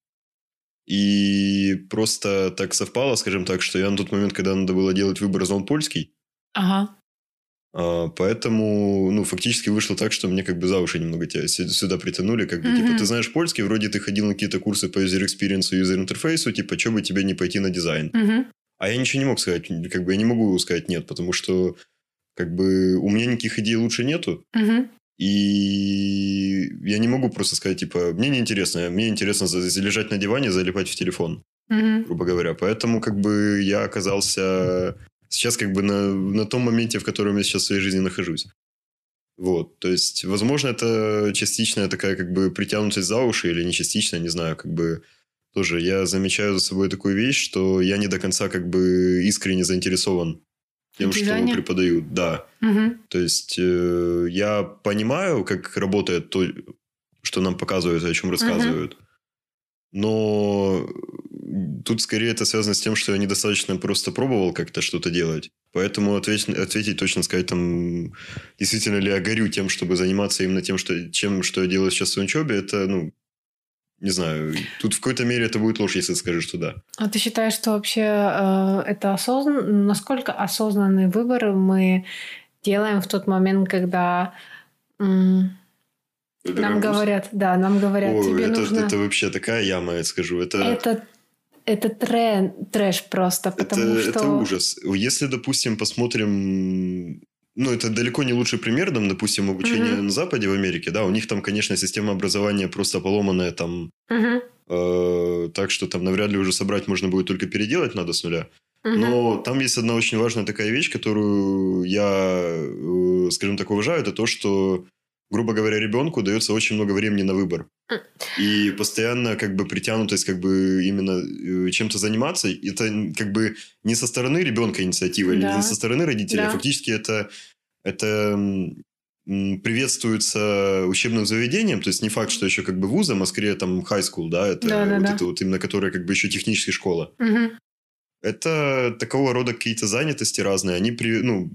и просто так совпало, скажем так, что я на тот момент, когда надо было делать выбор, знал польский. Ага. А, поэтому, ну, фактически вышло так, что мне как бы за уши немного тебя сюда притянули. Как бы, mm-hmm. типа, ты знаешь польский, вроде ты ходил на какие-то курсы по user experience и user interface, типа, что бы тебе не пойти на дизайн? Mm-hmm. А я ничего не мог сказать, как бы я не могу сказать нет, потому что как бы у меня никаких идей лучше нету. Угу. И я не могу просто сказать, типа, мне неинтересно, мне интересно залежать на диване, залипать в телефон. Мгм. грубо говоря. Поэтому как бы я оказался сейчас как бы на, на том моменте, в котором я сейчас в своей жизни нахожусь. Вот, то есть, возможно, это частичная такая как бы притянутость за уши или не частичная, не знаю, как бы тоже я замечаю за собой такую вещь, что я не до конца как бы искренне заинтересован тем, что Дизайне? преподаю. Да, Мгм. то есть э, я понимаю, как работает то, что нам показывают о чем рассказывают. Но тут скорее это связано с тем, что я недостаточно просто пробовал как-то что-то делать. Поэтому ответить, ответить точно сказать, там, действительно ли я горю тем, чтобы заниматься именно тем, что, чем, что я делаю сейчас в учебе, это, ну, не знаю. Тут в какой-то мере это будет ложь, если я скажу, что да. А ты считаешь, что вообще э, это осознанно, насколько осознанный выбор мы делаем в тот момент, когда м, нам говорят, да, нам говорят, Ой, тебе это, нужно... это вообще такая яма, я скажу. Это, Это, это трен- трэш просто, потому это, что... это ужас. Если, допустим, посмотрим... Ну, это далеко не лучший пример, там, допустим, обучение Мгм. на Западе, в Америке, да, у них там, конечно, система образования просто поломанная, там, Мгм, э, так что там навряд ли уже собрать можно будет только переделать надо с нуля. мгм. Но там есть одна очень важная такая вещь, которую я, э, скажем так, уважаю, это то, что, грубо говоря, ребенку дается очень много времени на выбор. М. И постоянно как бы притянутость как бы именно э, чем-то заниматься, это как бы не со стороны ребенка инициатива или Да. не со стороны родителей, а Да. фактически это, это приветствуется учебным заведением, то есть не факт, что еще как бы вузом, а скорее там high school, да, это Да-да-да. вот это вот именно которая как бы еще техническая школа. Мгм. Это такого рода какие-то занятости разные, они при, ну,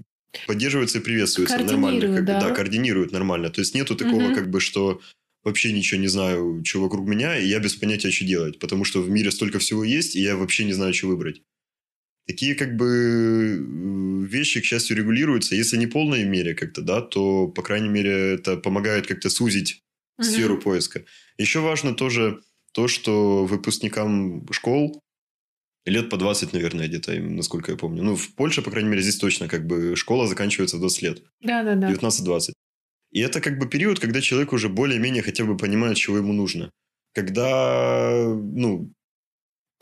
поддерживаются и приветствуются нормально. Как бы, да? да, координируют нормально. То есть нету такого, Мгм. как бы, что вообще ничего не знаю, что вокруг меня, и я без понятия, что делать. Потому что в мире столько всего есть, и я вообще не знаю, что выбрать. Такие как бы вещи, к счастью, регулируются. Если не в полной мере как-то, да, то, по крайней мере, это помогает как-то сузить Мгм. сферу поиска. Еще важно тоже то, что выпускникам школ лет по 20, наверное, где-то, насколько я помню. Ну, в Польше, по крайней мере, здесь точно как бы школа заканчивается в 20 лет. Да-да-да. 19-20. И это как бы период, когда человек уже более-менее хотя бы понимает, чего ему нужно. Когда, ну,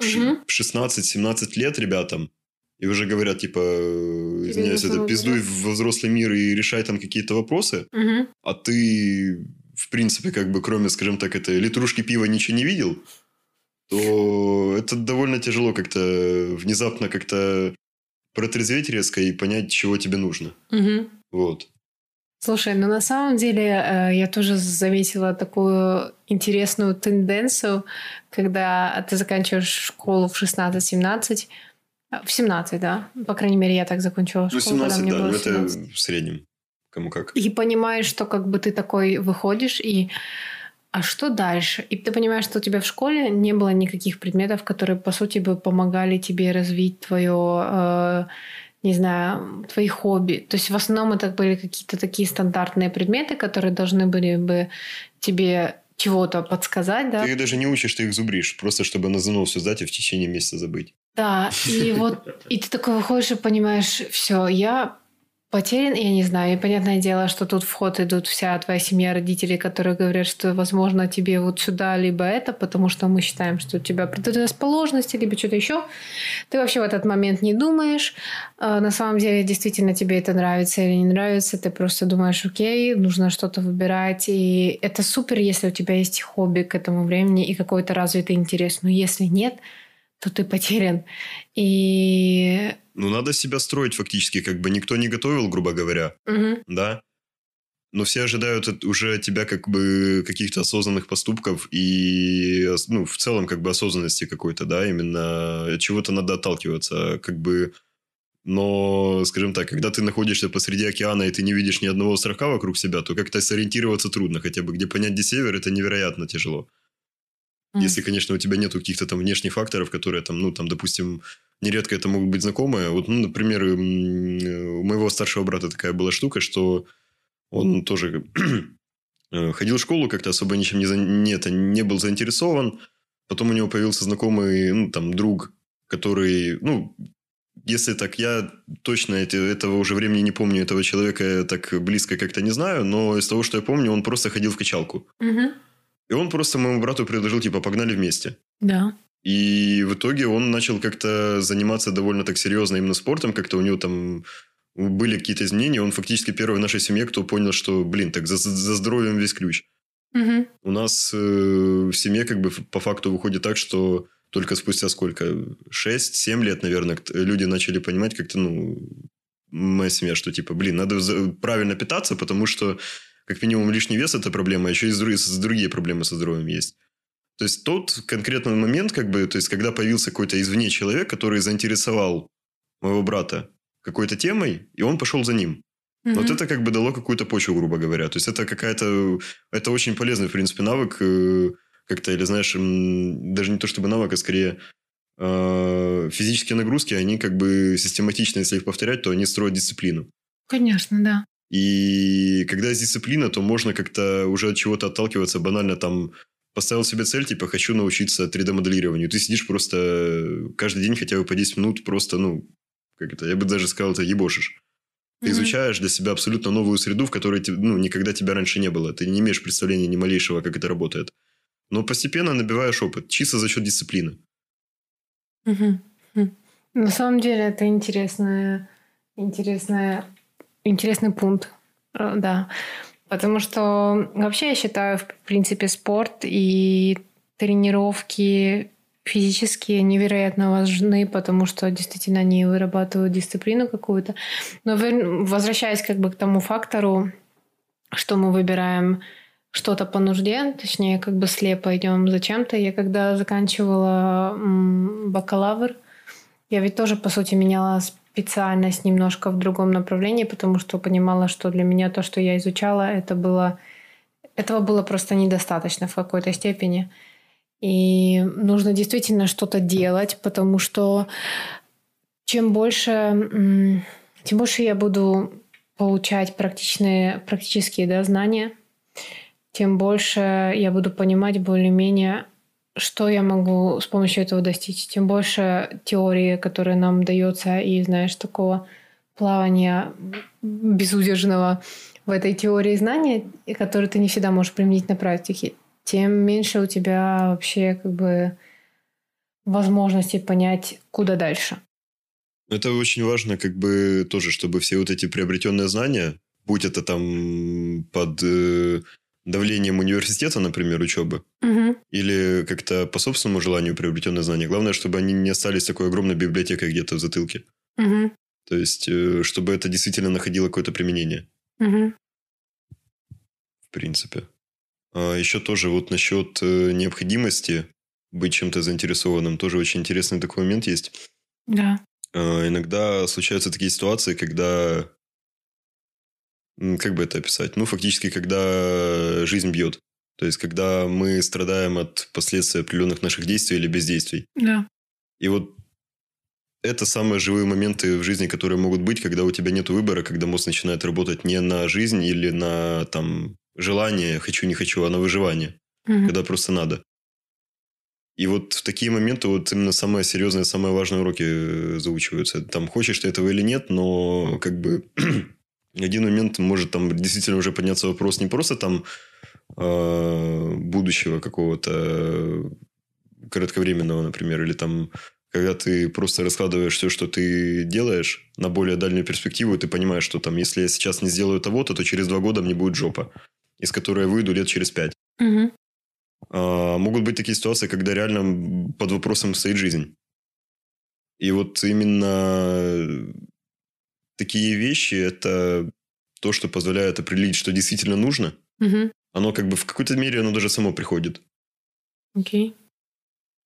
Мгм. 16-17 лет ребятам, и уже говорят, типа, Тебе извиняюсь, это пиздуй во взрослый мир и решай там какие-то вопросы, Мгм. а ты, в принципе, как бы, кроме, скажем так, этой литрушки пива ничего не видел, то это довольно тяжело как-то внезапно как-то протрезветь резко и понять, чего тебе нужно. Мгм. Вот. Слушай, ну на самом деле э, я тоже заметила такую интересную тенденцию, когда ты заканчиваешь школу в 16-17, а, в 17, да? По крайней мере, я так закончила Ну, школу, когда 17, мне да, было но это 17. в среднем. Кому как. И понимаешь, что как бы ты такой выходишь и а что дальше? И ты понимаешь, что у тебя в школе не было никаких предметов, которые, по сути, бы помогали тебе развить твое, э, не знаю, твои хобби. То есть в основном это были какие-то такие стандартные предметы, которые должны были бы тебе чего-то подсказать, да? Ты их даже не учишь, ты их зубришь, просто чтобы на ЗНО все сдать и в течение месяца забыть. Да, и вот и ты такой выходишь и понимаешь, все, я потерян, я не знаю. И понятное дело, что тут в ход идут вся твоя семья, родители, которые говорят, что, возможно, тебе вот сюда, либо это, потому что мы считаем, что у тебя предрасположенности, либо что-то еще. Ты вообще в этот момент не думаешь. А На самом деле, действительно, тебе это нравится или не нравится. Ты просто думаешь, окей, нужно что-то выбирать. И это супер, если у тебя есть хобби к этому времени и какой-то развитый интерес. Но если нет, то ты потерян. И... Ну, надо себя строить фактически, как бы никто не готовил, грубо говоря, Мгм. да? Но все ожидают от- уже от тебя как бы каких-то осознанных поступков и, ну, в целом как бы осознанности какой-то, да, именно от чего-то надо отталкиваться, как бы... Но, скажем так, когда ты находишься посреди океана и ты не видишь ни одного островка вокруг себя, то как-то сориентироваться трудно хотя бы. Где понять, где север, это невероятно тяжело. Мгм. Если, конечно, у тебя нет каких-то там внешних факторов, которые там, ну, там, допустим, нередко это могут быть знакомые. Вот, ну, например, у моего старшего брата такая была штука, что он тоже э, ходил в школу, как-то особо ничем не, за... не, это, не был заинтересован. Потом у него появился знакомый, ну, там, друг, который, ну, если так, я точно эти- этого уже времени не помню, этого человека так близко как-то не знаю, но из того, что я помню, он просто ходил в качалку. Мгм. И он просто моему брату предложил, типа, погнали вместе. Да. И в итоге он начал как-то заниматься довольно так серьезно именно спортом, как-то у него там были какие-то изменения. Он фактически первый в нашей семье, кто понял, что, блин, так за, за здоровьем весь ключ. Угу. У нас э, в семье как бы по факту выходит так, что только спустя сколько? 6-7 лет, наверное, люди начали понимать как-то, ну, моя семья, что типа, блин, надо правильно питаться, потому что как минимум лишний вес это проблема, а еще и другие проблемы со здоровьем есть. То есть тот конкретный момент, как бы, то есть когда появился какой-то извне человек, который заинтересовал моего брата какой-то темой, и он пошел за ним. Mm-hmm. Вот это как бы дало какую-то почву, грубо говоря. То есть это какая-то... Это очень полезный, в принципе, навык э, как-то, или знаешь, даже не то чтобы навык, а скорее э, физические нагрузки, они как бы систематично, если их повторять, то они строят дисциплину. Конечно, да. И когда есть дисциплина, то можно как-то уже от чего-то отталкиваться, банально там поставил себе цель, типа, хочу научиться 3D-моделированию. Ты сидишь просто каждый день хотя бы по 10 минут просто, ну, как это, я бы даже сказал, это ебошишь. Ты mm-hmm. изучаешь для себя абсолютно новую среду, в которой ну, никогда тебя раньше не было. Ты не имеешь представления ни малейшего, как это работает. Но постепенно набиваешь опыт, чисто за счет дисциплины. Mm-hmm. На самом деле это интересная, интересная, интересный пункт. Э, да. Потому что вообще я считаю, в принципе, спорт и тренировки физические невероятно важны, потому что действительно они вырабатывают дисциплину какую-то. Но возвращаясь как бы к тому фактору, что мы выбираем что-то по нужде, точнее, как бы слепо идем зачем-то. Я когда заканчивала бакалавр, я ведь тоже, по сути, меняла специальность немножко в другом направлении, потому что понимала, что для меня то, что я изучала, это было... Этого было просто недостаточно в какой-то степени. И нужно действительно что-то делать, потому что чем больше, тем больше я буду получать практичные, практические да, знания, тем больше я буду понимать более-менее, что я могу с помощью этого достичь. Тем больше теории, которая нам дается, и, знаешь, такого плавания безудержного в этой теории знания, которые ты не всегда можешь применить на практике, тем меньше у тебя вообще как бы возможности понять, куда дальше. Это очень важно, как бы тоже, чтобы все вот эти приобретенные знания, будь это там под э, давлением университета, например, учебы, угу. или как-то по собственному желанию приобретенные знания. Главное, чтобы они не остались такой огромной библиотекой где-то в затылке. Угу. То есть, э, чтобы это действительно находило какое-то применение. Угу. В принципе. А еще тоже вот насчет э, необходимости быть чем-то заинтересованным, тоже очень интересный такой момент есть. Да. А, иногда случаются такие ситуации, когда... Как бы это описать? Ну, фактически, когда жизнь бьет. То есть, когда мы страдаем от последствий определенных наших действий или бездействий. Да. И вот это самые живые моменты в жизни, которые могут быть, когда у тебя нет выбора, когда мозг начинает работать не на жизнь или на там желание «хочу, не хочу», а на выживание, угу. когда просто надо. И вот в такие моменты вот именно самые серьезные, самые важные уроки э, заучиваются. Там хочешь ты этого или нет, но как бы один момент может там действительно уже подняться вопрос не просто там э, будущего какого-то э, кратковременного, например, или там когда ты просто раскладываешь все, что ты делаешь на более дальнюю перспективу, ты понимаешь, что там, если я сейчас не сделаю того-то, то через два года мне будет жопа из которой я выйду лет через пять. Угу. А, могут быть такие ситуации, когда реально под вопросом стоит жизнь. И вот именно такие вещи – это то, что позволяет определить, что действительно нужно. Угу. Оно как бы в какой-то мере оно даже само приходит. Окей.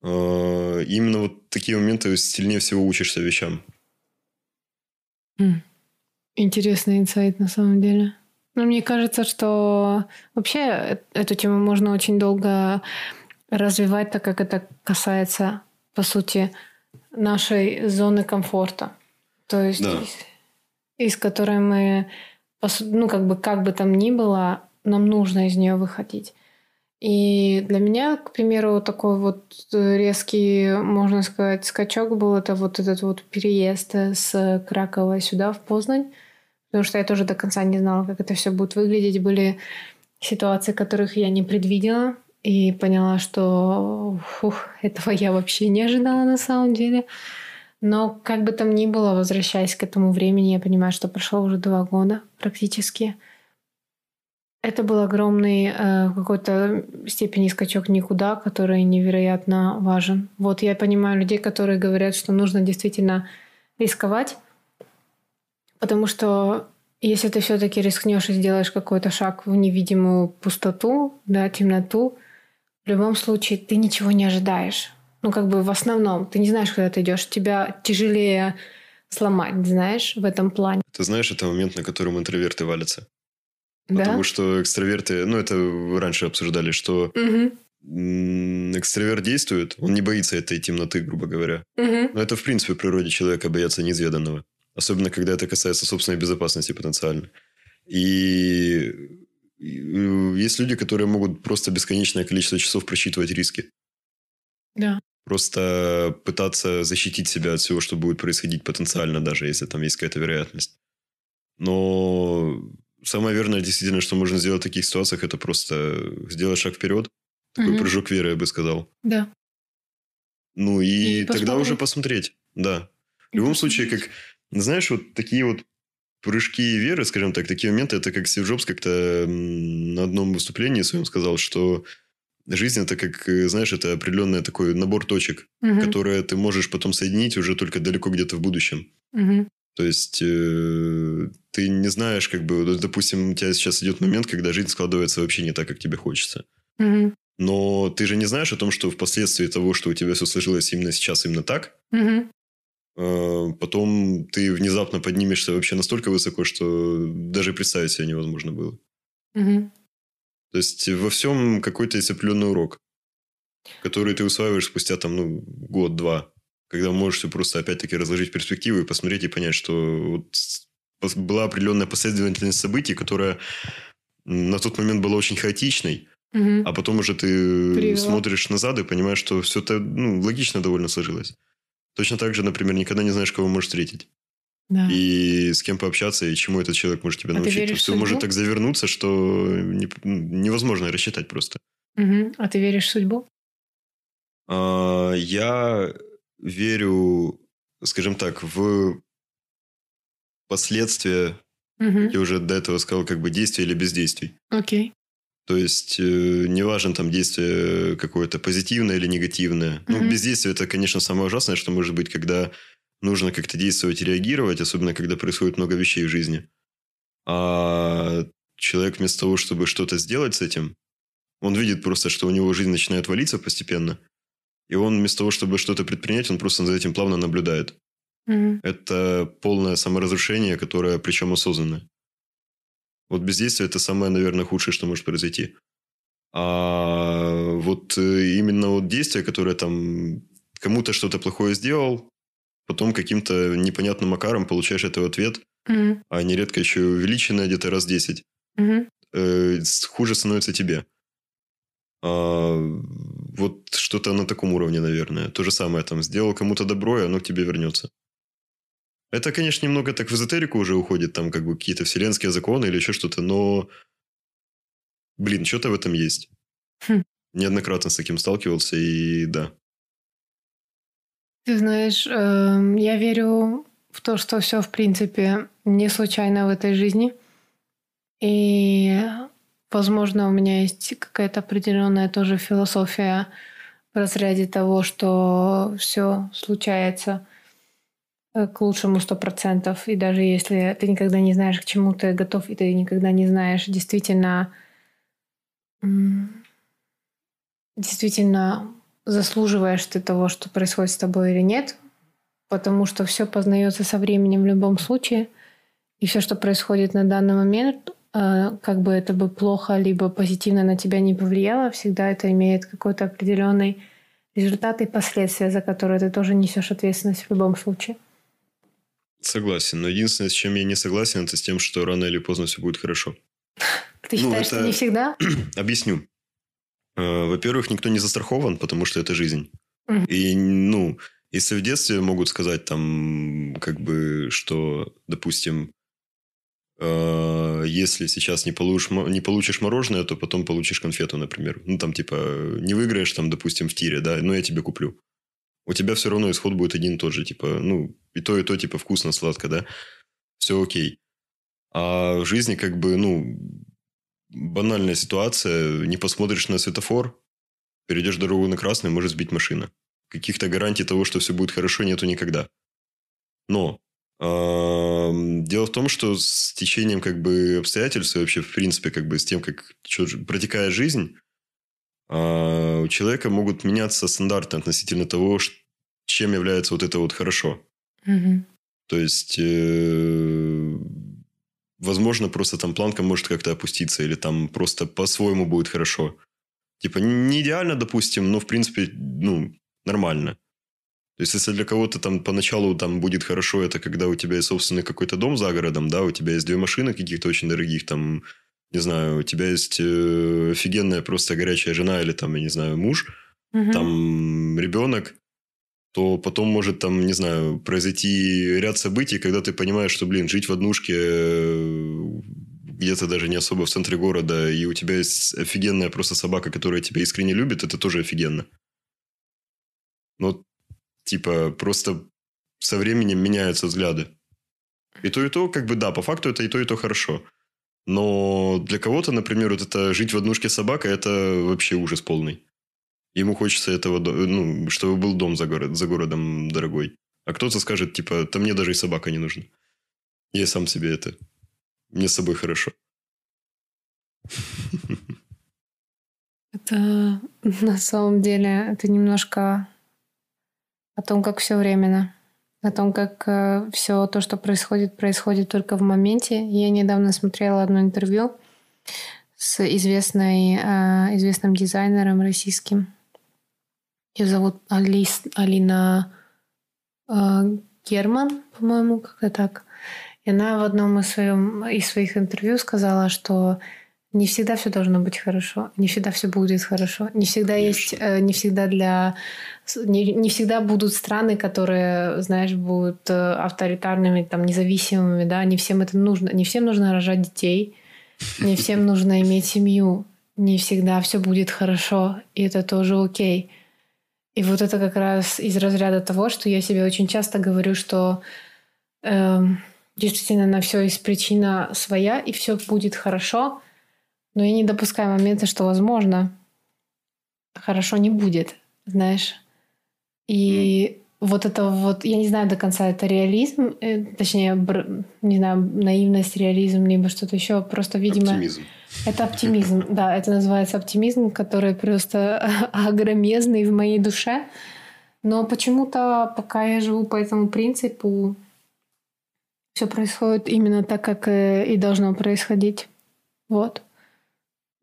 А, именно вот такие моменты сильнее всего учишься вещам. Интересный инсайт на самом деле. Ну, мне кажется, что вообще эту тему можно очень долго развивать, так как это касается, по сути, нашей зоны комфорта. То есть, да. Из, которой мы, ну, как бы, как бы там ни было, нам нужно из нее выходить. И для меня, к примеру, такой вот резкий, можно сказать, скачок был это вот этот вот переезд с Кракова сюда, в Познань потому что я тоже до конца не знала, как это все будет выглядеть. Были ситуации, которых я не предвидела. и поняла, что фух, этого я вообще не ожидала на самом деле. Но как бы там ни было, возвращаясь к этому времени, я понимаю, что прошло уже два года практически. Это был огромный э, какой-то степени скачок никуда, который невероятно важен. Вот я понимаю людей, которые говорят, что нужно действительно рисковать, потому что если ты все-таки рискнешь и сделаешь какой-то шаг в невидимую пустоту, да, темноту, в любом случае ты ничего не ожидаешь. Ну, как бы в основном. Ты не знаешь, куда ты идешь. Тебя тяжелее сломать, знаешь, в этом плане. Ты знаешь, это момент, на котором интроверты валятся. Да? Потому что экстраверты, ну, это раньше обсуждали, что Угу. экстраверт действует, он не боится этой темноты, грубо говоря. Угу. Но это, в принципе, в природе человека бояться неизведанного. Особенно, когда это касается собственной безопасности потенциально. И и, э, есть люди, которые могут просто бесконечное количество часов просчитывать риски. Да. Просто пытаться защитить себя от всего, что будет происходить потенциально, даже если там есть какая-то вероятность. Но самое верное, действительно, что можно сделать в таких ситуациях, это просто сделать шаг вперед. Такой Мгм. прыжок веры, я бы сказал. Да. Ну и, И тогда уже посмотреть. посмотреть. Да. В любом случае, как, знаешь, вот такие вот прыжки веры, скажем так, такие моменты, это как Стив Джобс как-то на одном выступлении своем сказал, что жизнь это как, э, знаешь, это определенный такой набор точек, Мгм. которые ты можешь потом соединить уже только далеко где-то в будущем. Мгм. То есть э, ты не знаешь, как бы, допустим, у тебя сейчас идет момент, когда жизнь складывается вообще не так, как тебе хочется. Мгм. Но ты же не знаешь о том, что впоследствии того, что у тебя все сложилось именно сейчас, именно так, Мгм. э, потом ты внезапно поднимешься вообще настолько высоко, что даже представить себе невозможно было. Мгм. То есть во всем какой-то есть определенный урок, который ты усваиваешь спустя там, ну, год-два, когда можешь все просто опять-таки разложить в перспективу и посмотреть и понять, что вот была определенная последовательность событий, которая на тот момент была очень хаотичной, Мгм. а потом уже ты Привела. смотришь назад и понимаешь, что все это ну, логично довольно сложилось. Точно так же, например, никогда не знаешь, кого можешь встретить. Да. И с кем пообщаться, и чему этот человек может тебя А ты научить. веришь в Все может так завернуться, что не- невозможно рассчитать просто. Мгм. А ты веришь в судьбу? А, Я верю, скажем так, в последствия, Мгм. я уже до этого сказал, как бы действия или бездействий. Окей. То есть, э, неважно, там действие какое-то позитивное или негативное. Ну, Мгм. бездействие – это, конечно, самое ужасное, что может быть, когда нужно как-то действовать и реагировать, особенно когда происходит много вещей в жизни. А человек вместо того, чтобы что-то сделать с этим, он видит просто, что у него жизнь начинает валиться постепенно, и он вместо того, чтобы что-то предпринять, он просто за этим плавно наблюдает. Мгм. Это полное саморазрушение, которое причем осознанное. Вот бездействие – это самое, наверное, худшее, что может произойти. А вот э, именно вот действие, которое там кому-то что-то плохое сделал, потом каким-то непонятным макаром получаешь это в ответ, Мгм. а нередко еще увеличенное где-то раз 10, Мгм. э, хуже становится тебе. А, вот что-то на таком уровне, наверное. То же самое там. Сделал кому-то добро, и оно к тебе вернется. Это, конечно, немного так в эзотерику уже уходит, там как бы какие-то вселенские законы или еще что-то, но, блин, что-то в этом есть. Хм. Неоднократно с таким сталкивался, и да. Ты знаешь, эм, я верю в то, что все, в принципе, не случайно в этой жизни. И, возможно, у меня есть какая-то определенная тоже философия в разряде того, что все случается э, к лучшему сто процентов. И даже если ты никогда не знаешь, к чему ты готов, и ты никогда не знаешь, действительно, действительно заслуживаешь ты того, что происходит с тобой или нет, потому что все познается со временем в любом случае, и все, что происходит на данный момент, э, как бы это бы плохо либо позитивно на тебя не повлияло, всегда это имеет какой-то определенный результат и последствия, за которые ты тоже несешь ответственность в любом случае. Согласен. Но единственное, с чем я не согласен, это с тем, что рано или поздно все будет хорошо. Ты Ну, считаешь, это- что не всегда? Объясню. Э, Во-первых, никто не застрахован, потому что это жизнь. Мгм. И, ну, если в детстве могут сказать там, как бы, что, допустим, э, если сейчас не получишь, не получишь мороженое, то потом получишь конфету, например. Ну, там, типа, не выиграешь, там, допустим, в тире, да, но я тебе куплю. У тебя все равно исход будет один и тот же, типа, ну, и то, и то, типа, вкусно, сладко, да, все окей. А в жизни, как бы, ну, банальная ситуация, не посмотришь на светофор, перейдешь дорогу на красный, может сбить машина. Каких-то гарантий того, что все будет хорошо, нету никогда. Но Дело в том, что с течением как бы обстоятельств и вообще в принципе как бы с тем, как протекает жизнь, а, у человека могут меняться стандарты относительно того, чем является вот это вот хорошо. Угу. То есть, э, возможно, просто там планка может как-то опуститься или там просто по-своему будет хорошо. Типа не идеально, допустим, но в принципе, ну, нормально. То есть, если для кого-то там поначалу там будет хорошо, это когда у тебя есть собственный какой-то дом за городом, да, у тебя есть две машины каких-то очень дорогих, там, не знаю, у тебя есть э, офигенная просто горячая жена или там, я не знаю, муж, угу. там ребенок, то потом может там, не знаю, произойти ряд событий, когда ты понимаешь, что, блин, жить в однушке э, где-то даже не особо в центре города, и у тебя есть офигенная просто собака, которая тебя искренне любит, это тоже офигенно. Но Типа, просто со временем меняются взгляды. И то, и то, как бы, да, по факту это и то, и то хорошо. Но для кого-то, например, вот это жить в однушке с собакой, это вообще ужас полный. Ему хочется этого, ну, чтобы был дом за, город, за городом дорогой. А кто-то скажет, типа, там мне даже и собака не нужна. Я сам себе это... Мне с собой хорошо. Это на самом деле, это немножко о том, как все временно, о том, как э, все то, что происходит, происходит только в моменте. Я недавно смотрела одно интервью с известной, э, известным дизайнером российским. Ее зовут Алис, Алина э, Герман, по-моему, как-то так. И она в одном из, своем, из своих интервью сказала, что не всегда все должно быть хорошо, не всегда все будет хорошо, не всегда Конечно. есть, э, не всегда для, не, не всегда будут страны, которые, знаешь, будут э, авторитарными, там, независимыми, да, не всем это нужно, не всем нужно рожать детей, не всем нужно иметь семью, не всегда все будет хорошо, и это тоже окей. И вот это как раз из разряда того, что я себе очень часто говорю, что э, действительно на все есть причина своя, и все будет хорошо, но я не допускаю момента, что, возможно, хорошо не будет, знаешь. И вот это вот, я не знаю до конца, это реализм, э, точнее, не знаю, наивность, реализм, либо что-то еще, просто, видимо... Оптимизм. Это оптимизм, да, это называется оптимизм, который просто огромезный в моей душе. Но почему-то, пока я живу по этому принципу, все происходит именно так, как э, и должно происходить. Вот.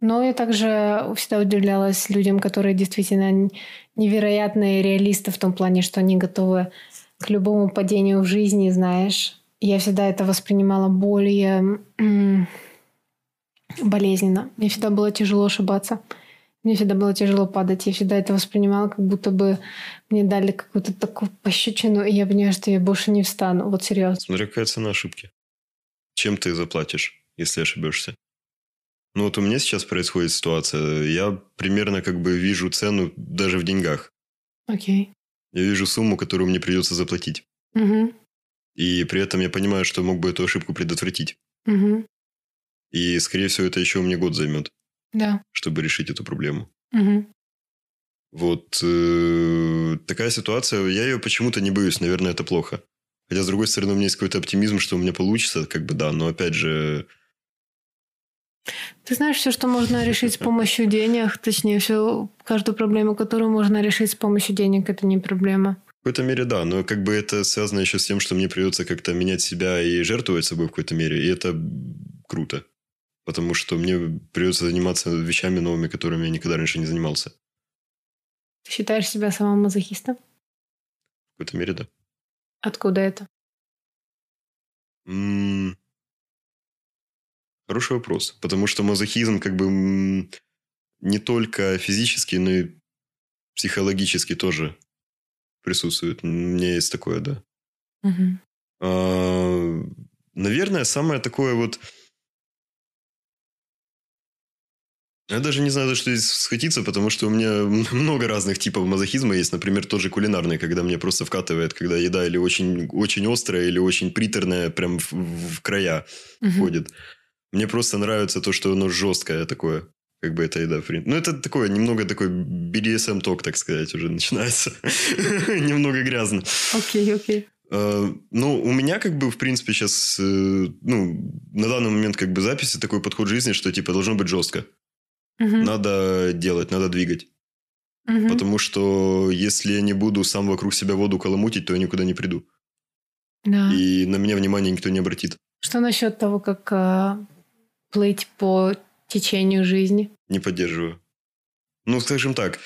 Но я также всегда удивлялась людям, которые действительно невероятные реалисты в том плане, что они готовы к любому падению в жизни, знаешь. Я всегда это воспринимала более болезненно. Мне всегда было тяжело ошибаться. Мне всегда было тяжело падать. Я всегда это воспринимала, как будто бы мне дали какую-то такую пощечину, и я понимаю, что я больше не встану. Вот серьезно. Смотри, какая цена ошибки. Чем ты заплатишь, если ошибешься? Ну вот у меня сейчас происходит ситуация. Я примерно как бы вижу цену даже в деньгах. Окей. Я вижу сумму, которую мне придется заплатить. Угу. И при этом я понимаю, что мог бы эту ошибку предотвратить. Угу. И, скорее всего, это еще мне год займет. Да. Чтобы решить эту проблему. Угу. Вот э, такая ситуация, я ее почему-то не боюсь, наверное, это плохо. Хотя, с другой стороны, у меня есть какой-то оптимизм, что у меня получится, как бы да, но опять же, ты знаешь, все, что можно решить с помощью денег, точнее, все, каждую проблему, которую можно решить с помощью денег, это не проблема. В какой-то мере, да, но как бы это связано еще с тем, что мне придется как-то менять себя и жертвовать собой в какой-то мере, и это круто. Потому что мне придется заниматься вещами новыми, которыми я никогда раньше не занимался. Ты считаешь себя самым мазохистом? В какой-то мере, да. Откуда это? М- Хороший вопрос. Потому что мазохизм как бы не только физически, но и психологически тоже присутствует. У меня есть такое, да. Угу. А, наверное, самое такое вот... Я даже не знаю, за что здесь схватиться, потому что у меня много разных типов мазохизма есть. Например, тот же кулинарный, когда мне просто вкатывает, когда еда или очень, очень острая, или очень приторная, прям в, в края угу. входит. Мне просто нравится то, что оно жесткое такое. Как бы это еда, в принципе. Ну, это такое, немного такой BDSM-ток, так сказать, уже начинается. немного грязно. Окей, окей. А, ну, у меня как бы, в принципе, сейчас, э, ну, на данный момент как бы записи такой подход жизни, что, типа, должно быть жестко. Угу. Надо делать, надо двигать. Угу. Потому что если я не буду сам вокруг себя воду коломутить, то я никуда не приду. Да. И на меня внимание никто не обратит. Что насчет того, как э, плыть по течению жизни? Не поддерживаю. Ну, скажем так,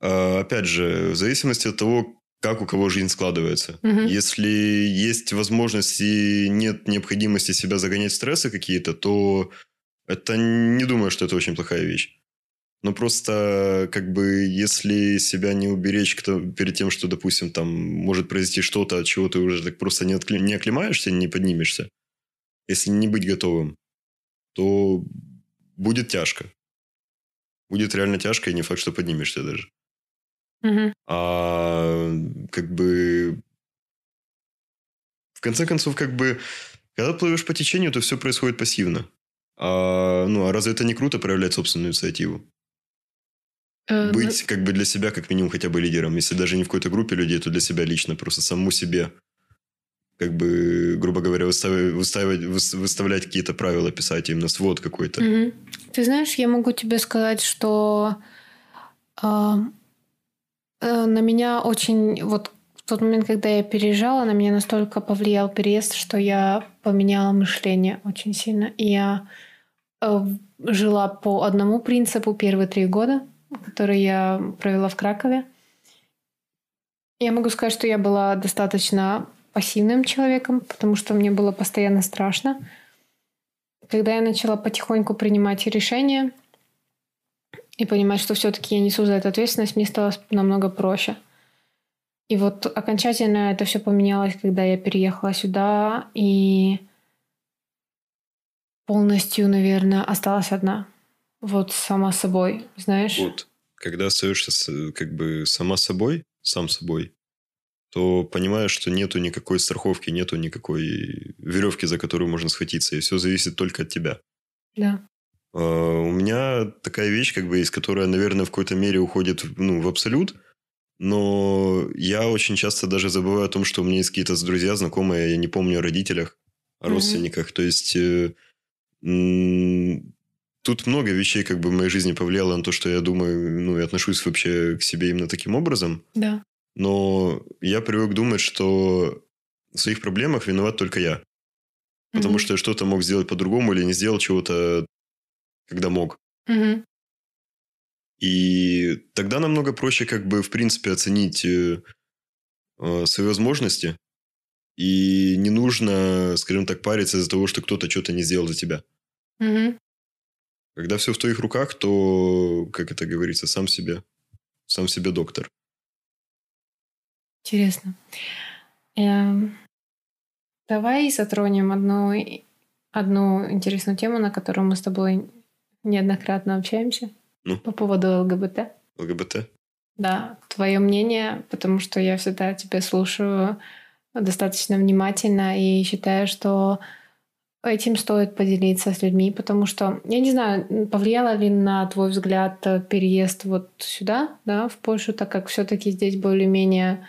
э, опять же, в зависимости от того, как у кого жизнь складывается. Угу. Если есть возможность и нет необходимости себя загонять в стрессы какие-то, то это не думаю, что это очень плохая вещь. Но просто, как бы, если себя не уберечь кто, перед тем, что, допустим, там может произойти что-то, от чего ты уже так просто не, откли, не оклемаешься, не поднимешься, если не быть готовым, то будет тяжко. Будет реально тяжко, и не факт, что поднимешься даже. Угу. А как бы... В конце концов, как бы, когда плывешь по течению, то все происходит пассивно. А, ну, а разве это не круто проявлять собственную инициативу? Э, Быть как бы для себя как минимум хотя бы лидером. Если даже не в какой-то группе людей, то для себя лично. Просто самому себе как бы, грубо говоря, выставить, выставлять какие-то правила, писать именно свод какой-то. Угу. Ты знаешь, я могу тебе сказать, что э, э, на меня очень вот в тот момент, когда я переезжала, на меня настолько повлиял переезд, что я поменяла мышление очень сильно. И я жила по одному принципу первые три года, которые я провела в Кракове. Я могу сказать, что я была достаточно пассивным человеком, потому что мне было постоянно страшно. Когда я начала потихоньку принимать решения и понимать, что все-таки я несу за это ответственность, мне стало намного проще. И вот окончательно это все поменялось, когда я переехала сюда и полностью, наверное, осталась одна. Вот сама собой, знаешь? Вот, когда остаешься как бы сама собой, сам собой, то понимаешь, что нету никакой страховки, нету никакой веревки, за которую можно схватиться, и все зависит только от тебя. Да. Uh, у меня такая вещь, как бы, из которой, наверное, в какой-то мере уходит ну, в абсолют, но я очень часто даже забываю о том, что у меня есть какие-то друзья, знакомые, я не помню о родителях, о mm-hmm. родственниках. То есть э, тут много вещей как бы в моей жизни повлияло на то, что я думаю, ну, и отношусь вообще к себе именно таким образом. Да. Но я привык думать, что в своих проблемах виноват только я. Потому mm-hmm. что я что-то мог сделать по-другому или не сделал чего-то, когда мог. Mm-hmm. И тогда намного проще, как бы, в принципе, оценить э, э, свои возможности. И не нужно, скажем так, париться из-за того, что кто-то что-то не сделал за тебя. Mm-hmm. Когда все в твоих руках, то, как это говорится, сам себе, сам себе доктор. Интересно. Эм, давай затронем одну, одну интересную тему, на которую мы с тобой неоднократно общаемся. Ну? По поводу ЛГБТ. ЛГБТ? Да, твое мнение, потому что я всегда тебя слушаю достаточно внимательно и считаю, что этим стоит поделиться с людьми, потому что, я не знаю, повлияло ли на твой взгляд переезд вот сюда, да, в Польшу, так как все-таки здесь более-менее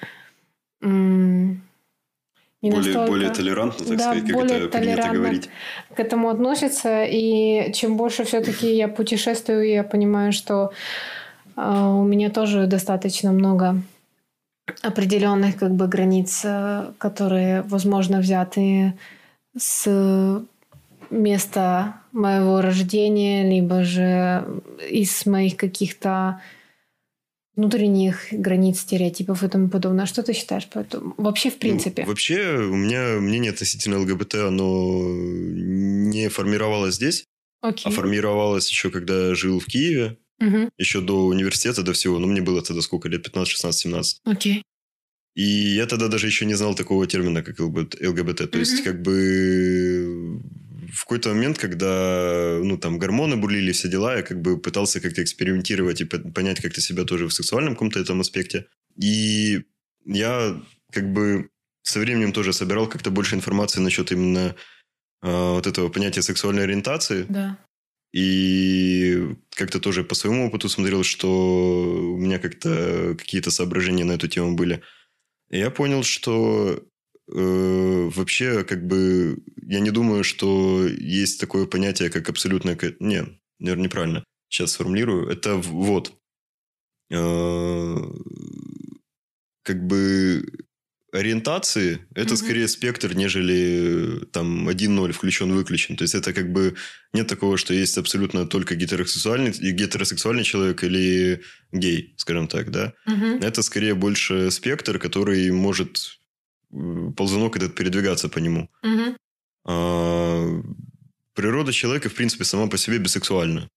не более, настолько... более толерантно, так да, сказать, как более это принято говорить. К этому относится. И чем больше все-таки я путешествую, я понимаю, что э, у меня тоже достаточно много определенных как бы границ, э, которые, возможно, взяты с места моего рождения, либо же из моих каких-то внутренних границ, стереотипов и тому подобное. Что ты считаешь по этому? Вообще, в принципе. Ну, вообще, у меня мнение относительно ЛГБТ, оно не формировалось здесь, okay. а формировалось еще, когда жил в Киеве, угу. еще до университета, до всего. Ну, мне было тогда сколько лет? 15, 16, 17. Окей. И я тогда даже еще не знал такого термина, как ЛГБТ. То есть, как бы в какой-то момент, когда, ну, там, гормоны бурлили, все дела, я как бы пытался как-то экспериментировать и понять как-то себя тоже в сексуальном каком-то этом аспекте. И я как бы со временем тоже собирал как-то больше информации насчет именно э, вот этого понятия сексуальной ориентации. Да. И как-то тоже по своему опыту смотрел, что у меня как-то какие-то соображения на эту тему были. И я понял, что э, вообще как бы я не думаю, что есть такое понятие, как абсолютное... Не, наверное, неправильно. Сейчас сформулирую. Это вот. Э, как бы ориентации это mm-hmm. скорее спектр, нежели там 1-0 включен-выключен. То есть это как бы нет такого, что есть абсолютно только гетеросексуальный, гетеросексуальный человек или гей, скажем так, да. Mm-hmm. Это скорее больше спектр, который может ползунок этот передвигаться по нему. Mm-hmm. А, природа человека, в принципе, сама по себе бисексуальна.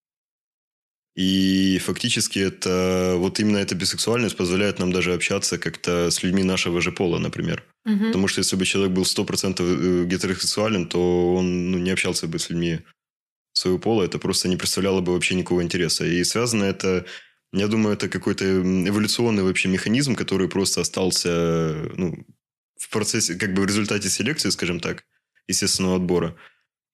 И фактически это вот именно эта бисексуальность позволяет нам даже общаться как-то с людьми нашего же пола, например. Угу. Потому что если бы человек был 100% э, гетеросексуален, то он ну, не общался бы с людьми своего пола. Это просто не представляло бы вообще никакого интереса. И связано это, я думаю, это какой-то эволюционный вообще механизм, который просто остался ну, в процессе, как бы в результате селекции, скажем так, естественного отбора.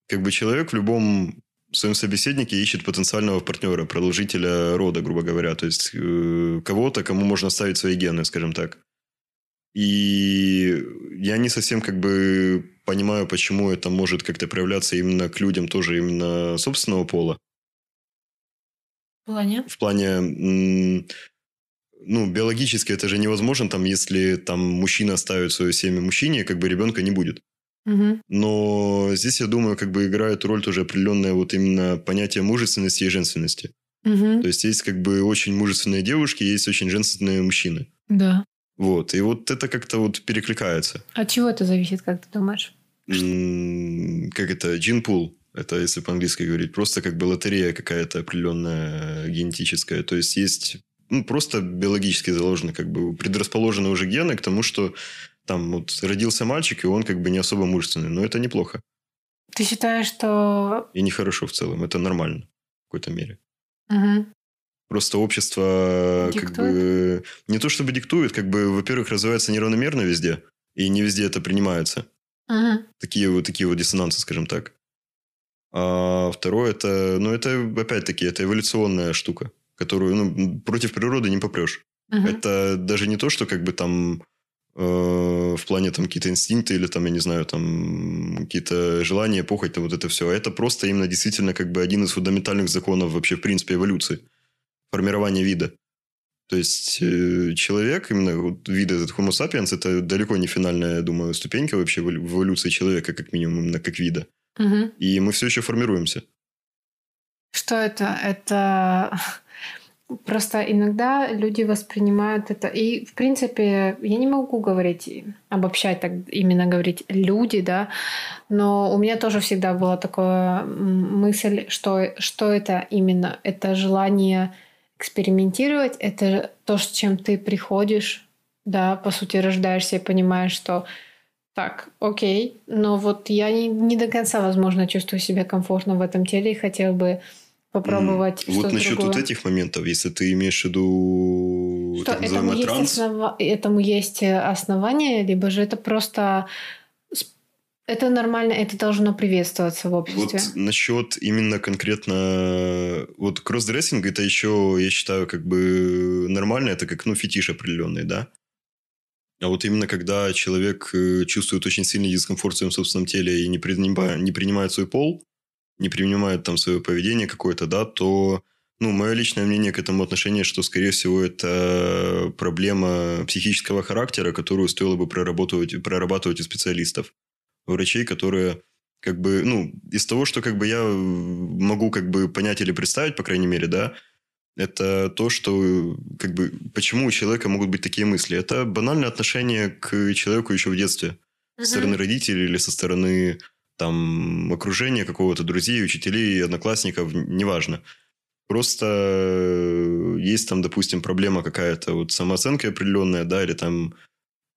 Как бы человек в любом в своем собеседнике ищет потенциального партнера, продолжителя рода, грубо говоря. То есть э, кого-то, кому можно оставить свои гены, скажем так. И я не совсем как бы понимаю, почему это может как-то проявляться именно к людям тоже именно собственного пола. В плане? В плане, ну, биологически это же невозможно, там, если там мужчина оставит свое семя мужчине, как бы ребенка не будет. Угу. Но здесь, я думаю, как бы играет роль тоже определенное вот именно понятие мужественности и женственности. Угу. То есть есть как бы очень мужественные девушки, есть очень женственные мужчины. Да. Вот. И вот это как-то вот перекликается. От чего это зависит, как ты думаешь? как это? Джинпул. Это если по-английски говорить. Просто как бы лотерея какая-то определенная генетическая. То есть есть ну, просто биологически заложены, как бы предрасположены уже гены к тому, что там вот родился мальчик, и он как бы не особо мужественный. Но это неплохо. Ты считаешь, что... И нехорошо в целом. Это нормально в какой-то мере. Угу. Просто общество диктует? как бы... Не то чтобы диктует, как бы, во-первых, развивается неравномерно везде. И не везде это принимается. Угу. Такие вот, такие вот диссонансы, скажем так. А второе, это, ну, это, опять-таки, это эволюционная штука, которую, ну, против природы не попрешь. Угу. Это даже не то, что как бы там в плане там какие-то инстинкты или там, я не знаю, там какие-то желания, похоть, вот это все. А это просто именно действительно как бы один из фундаментальных законов вообще в принципе эволюции. Формирование вида. То есть э, человек, именно вот вид этот Homo sapiens, это далеко не финальная, я думаю, ступенька вообще в эволюции человека, как минимум, именно как вида. Угу. И мы все еще формируемся. Что это? Это Просто иногда люди воспринимают это. И, в принципе, я не могу говорить, обобщать так, именно говорить люди, да, но у меня тоже всегда была такая мысль, что, что это именно? Это желание экспериментировать, это то, с чем ты приходишь, да, по сути, рождаешься и понимаешь, что так, окей, но вот я не, не до конца, возможно, чувствую себя комфортно в этом теле и хотел бы попробовать mm. Вот насчет другое. вот этих моментов, если ты имеешь в виду что так этому есть, транс... основа... этому есть э, основания, либо же это просто это нормально, это должно приветствоваться в обществе. Вот насчет именно конкретно вот кроссдрессинг, это еще, я считаю, как бы нормально, это как, ну, фетиш определенный, да? А вот именно когда человек э, чувствует очень сильный дискомфорт в своем собственном теле и не принимает, не принимает свой пол, не принимают там свое поведение какое-то, да, то, ну, мое личное мнение к этому отношение, что, скорее всего, это проблема психического характера, которую стоило бы прорабатывать, прорабатывать у специалистов, врачей, которые как бы, ну, из того, что как бы я могу как бы понять или представить, по крайней мере, да, это то, что как бы почему у человека могут быть такие мысли. Это банальное отношение к человеку еще в детстве. Со стороны родителей или со стороны там окружение какого-то друзей, учителей, одноклассников, неважно. Просто э, есть там, допустим, проблема какая-то, вот самооценка определенная, да, или там...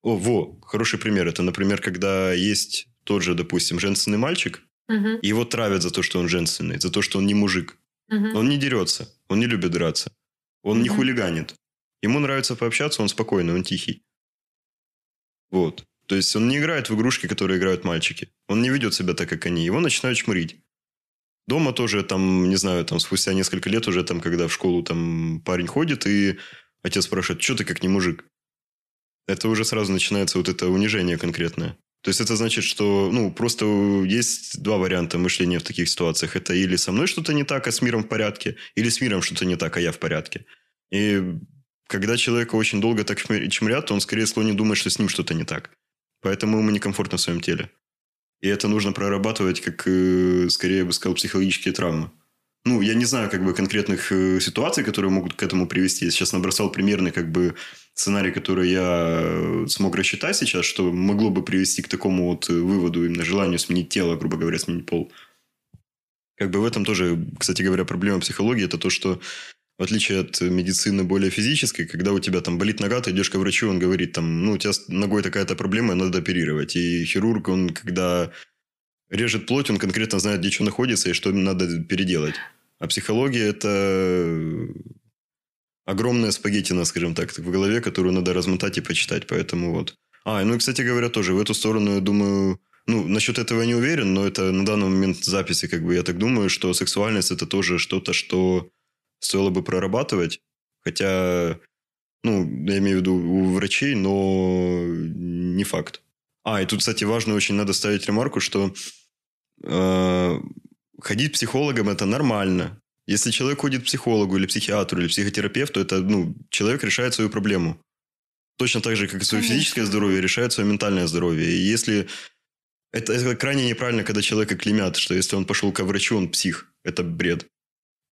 О, во, хороший пример. Это, например, когда есть тот же, допустим, женственный мальчик. И его травят за то, что он женственный, за то, что он не мужик. Мгм. Он не дерется, он не любит драться. Он не Мгм. хулиганит. Ему нравится пообщаться, он спокойный, он тихий. Вот. То есть он не играет в игрушки, которые играют мальчики. Он не ведет себя так, как они. Его начинают чмырить. Дома тоже там, не знаю, там спустя несколько лет уже там, когда в школу там парень ходит, и отец спрашивает, что ты как не мужик? Это уже сразу начинается вот это унижение конкретное. То есть это значит, что, ну, просто есть два варианта мышления в таких ситуациях. Это или со мной что-то не так, а с миром в порядке, или с миром что-то не так, а я в порядке. И когда человека очень долго так чмы- чмырят, он скорее склонен думать, что с ним что-то не так. Поэтому ему некомфортно в своем теле. И это нужно прорабатывать, как, э, скорее я бы сказал, психологические травмы. Ну, я не знаю, как бы, конкретных э, ситуаций, которые могут к этому привести. Я сейчас набросал примерный, как бы, сценарий, который я э, смог рассчитать сейчас, что могло бы привести к такому вот выводу, именно желанию сменить тело, грубо говоря, сменить пол. Как бы в этом тоже, кстати говоря, проблема психологии, это то, что в отличие от медицины более физической, когда у тебя там болит нога, ты идешь к врачу, он говорит там, ну, у тебя с ногой такая-то проблема, надо оперировать. И хирург, он когда режет плоть, он конкретно знает, где что находится и что надо переделать. А психология – это огромная спагеттина, скажем так, в голове, которую надо размотать и почитать. Поэтому вот. А, ну кстати говоря, тоже в эту сторону, я думаю, ну, насчет этого я не уверен, но это на данный момент записи, как бы, я так думаю, что сексуальность – это тоже что-то, что стоило бы прорабатывать. Хотя, ну, я имею в виду у врачей, но не факт. А, и тут, кстати, важно очень надо ставить ремарку, что э, ходить к психологам – это нормально. Если человек ходит к психологу или психиатру или психотерапевту, это, ну, человек решает свою проблему. Точно так же, как и свое Конечно. физическое здоровье, решает свое ментальное здоровье. И если... Это, это крайне неправильно, когда человека клеймят, что если он пошел к врачу, он псих. Это бред.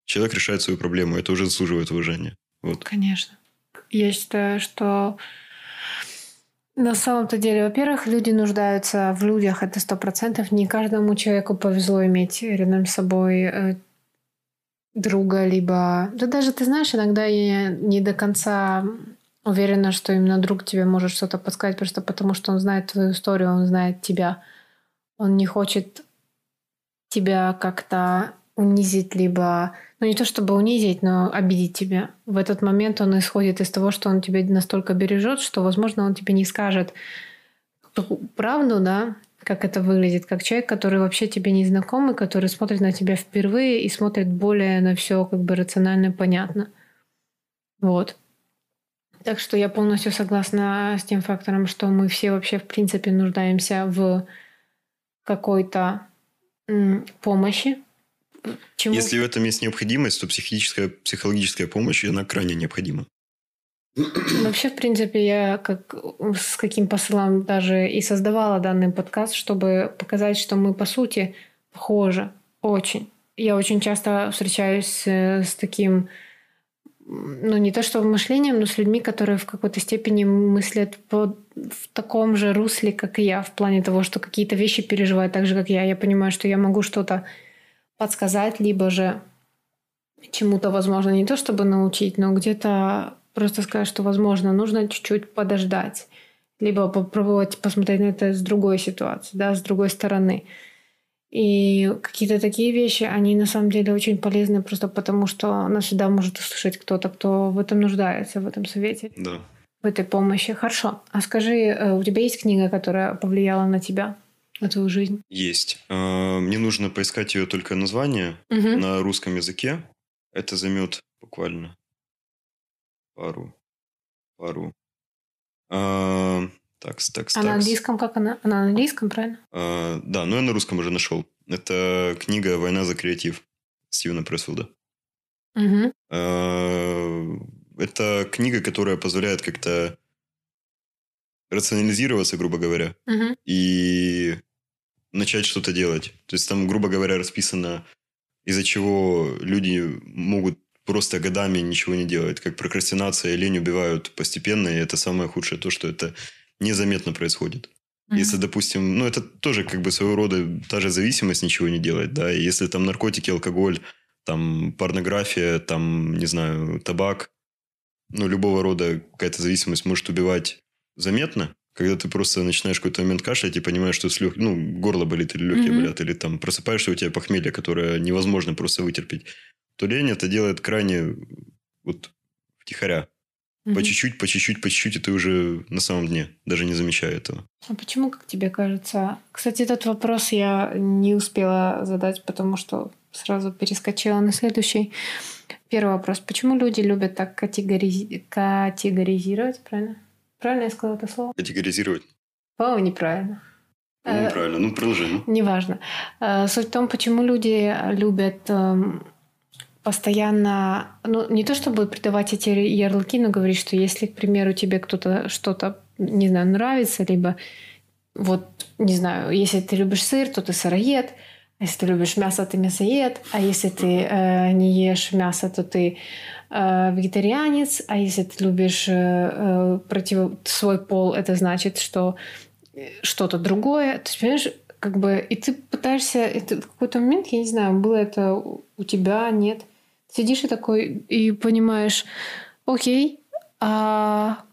Человек решает свою проблему, это уже заслуживает уважения. Вот. Конечно. Я считаю, что на самом-то деле, во-первых, люди нуждаются в людях, это сто процентов. Не каждому человеку повезло иметь рядом с собой э, друга, либо... Да даже, ты знаешь, иногда я не до конца уверена, что именно друг тебе может что-то подсказать, просто потому что он знает твою историю, он знает тебя. Он не хочет тебя как-то унизить, либо... Ну, не то чтобы унизить, но обидеть тебя. В этот момент он исходит из того, что он тебя настолько бережет, что, возможно, он тебе не скажет правду, да, как это выглядит, как человек, который вообще тебе не знакомый, который смотрит на тебя впервые и смотрит более на все как бы рационально и понятно. Вот. Так что я полностью согласна с тем фактором, что мы все вообще в принципе нуждаемся в какой-то помощи. Чему... Если в этом есть необходимость, то психическая, психологическая помощь, она крайне необходима. Вообще, в принципе, я как с каким посылом даже и создавала данный подкаст, чтобы показать, что мы по сути похожи очень. Я очень часто встречаюсь э, с таким, ну не то что мышлением, но с людьми, которые в какой-то степени мыслят по, в таком же русле, как и я, в плане того, что какие-то вещи переживают так же, как я. Я понимаю, что я могу что-то подсказать, либо же чему-то, возможно, не то чтобы научить, но где-то просто сказать, что, возможно, нужно чуть-чуть подождать, либо попробовать посмотреть на это с другой ситуации, да, с другой стороны. И какие-то такие вещи, они на самом деле очень полезны просто потому, что нас всегда может услышать кто-то, кто в этом нуждается, в этом совете, Да. в этой помощи. Хорошо. А скажи, э, у тебя есть книга, которая повлияла на тебя, на твою жизнь? Есть. А, Мне нужно поискать ее только название Мгм. на русском языке. Это займет буквально пару, пару. А, такс, такс, А на английском как она? Она на английском, правильно? А, да, но я на русском уже нашел. Это книга «Война за креатив» Стивена Пресфилда. Мгм. А, Это книга, которая позволяет как-то рационализироваться, грубо говоря, Мгм. и начать что-то делать. То есть там, грубо говоря, расписано, из-за чего люди могут просто годами ничего не делать. Как прокрастинация и лень убивают постепенно, и это самое худшее, то, что это незаметно происходит. Если, допустим, ну, это тоже как бы своего рода та же зависимость ничего не делать, да, и если там наркотики, алкоголь, там порнография, там, не знаю, табак, ну, любого рода какая-то зависимость может убивать заметно, Когда ты просто начинаешь в какой-то момент кашлять и понимаешь, что с лег... ну, горло болит или легкие mm-hmm. болят, или там просыпаешься, у тебя похмелье, которое невозможно просто вытерпеть, то лень это делает крайне вот втихаря. Mm-hmm. По чуть-чуть, по чуть-чуть, по чуть-чуть, и ты уже на самом дне, даже не замечая этого. А почему, как тебе кажется? Кстати, этот вопрос я не успела задать, потому что сразу перескочила на следующий. Первый вопрос. Почему люди любят так категориз... категоризировать, правильно? Правильно я сказала это слово? Категоризировать. По-моему, неправильно. Ну, неправильно. Ну, продолжи. Ну. Неважно. Э, суть в том, почему люди любят эм, постоянно, ну, не то чтобы придавать эти ярлыки, но говорить, что если, к примеру, тебе кто-то что-то, не знаю, нравится, либо вот, не знаю, если ты любишь сыр, то ты сыроед, а если ты любишь мясо, ты мясоед, а если ты э, не ешь мясо, то ты э, вегетарианец, а если ты любишь э, э против свой пол, это значит, что что-то другое. То есть, понимаешь, как бы, и ты пытаешься, это в какой-то момент, я не знаю, было это у тебя, нет, сидишь и такой, и понимаешь, окей, а,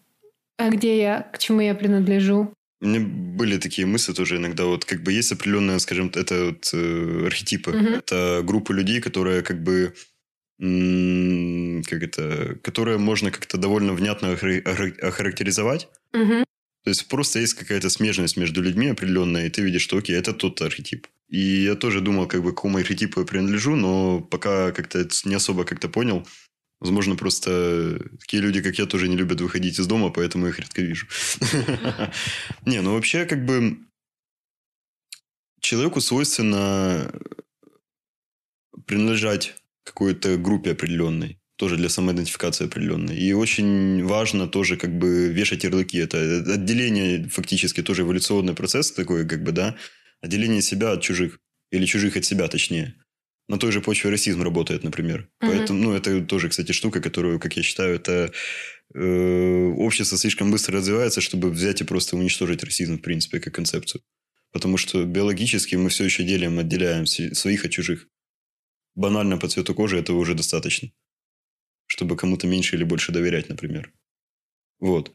а где я, к чему я принадлежу? У меня были такие мысли тоже иногда. Вот как бы есть определенные, скажем, это вот э, архетипы. Угу. Это группа людей, которые как бы как это, которые можно как-то довольно внятно охарактеризовать. Угу. То есть просто есть какая-то смежность между людьми определенная, и ты видишь, что окей, это тот архетип. И я тоже думал, как бы к какому архетипу я принадлежу, но пока как-то не особо как-то понял. Возможно, просто такие люди, как я, тоже не любят выходить из дома, поэтому их редко вижу. Не, ну вообще, как бы человеку свойственно принадлежать какой-то группе определенной, тоже для самоидентификации определенной. И очень важно тоже как бы вешать ярлыки. Это отделение фактически тоже эволюционный процесс такой, как бы, да, отделение себя от чужих. Или чужих от себя, точнее. На той же почве расизм работает, например. Угу. Поэтому, ну, это тоже, кстати, штука, которую, как я считаю, это э, общество слишком быстро развивается, чтобы взять и просто уничтожить расизм, в принципе, как концепцию. Потому что биологически мы все еще делим, отделяем своих от чужих банально по цвету кожи этого уже достаточно. Чтобы кому-то меньше или больше доверять, например. Вот.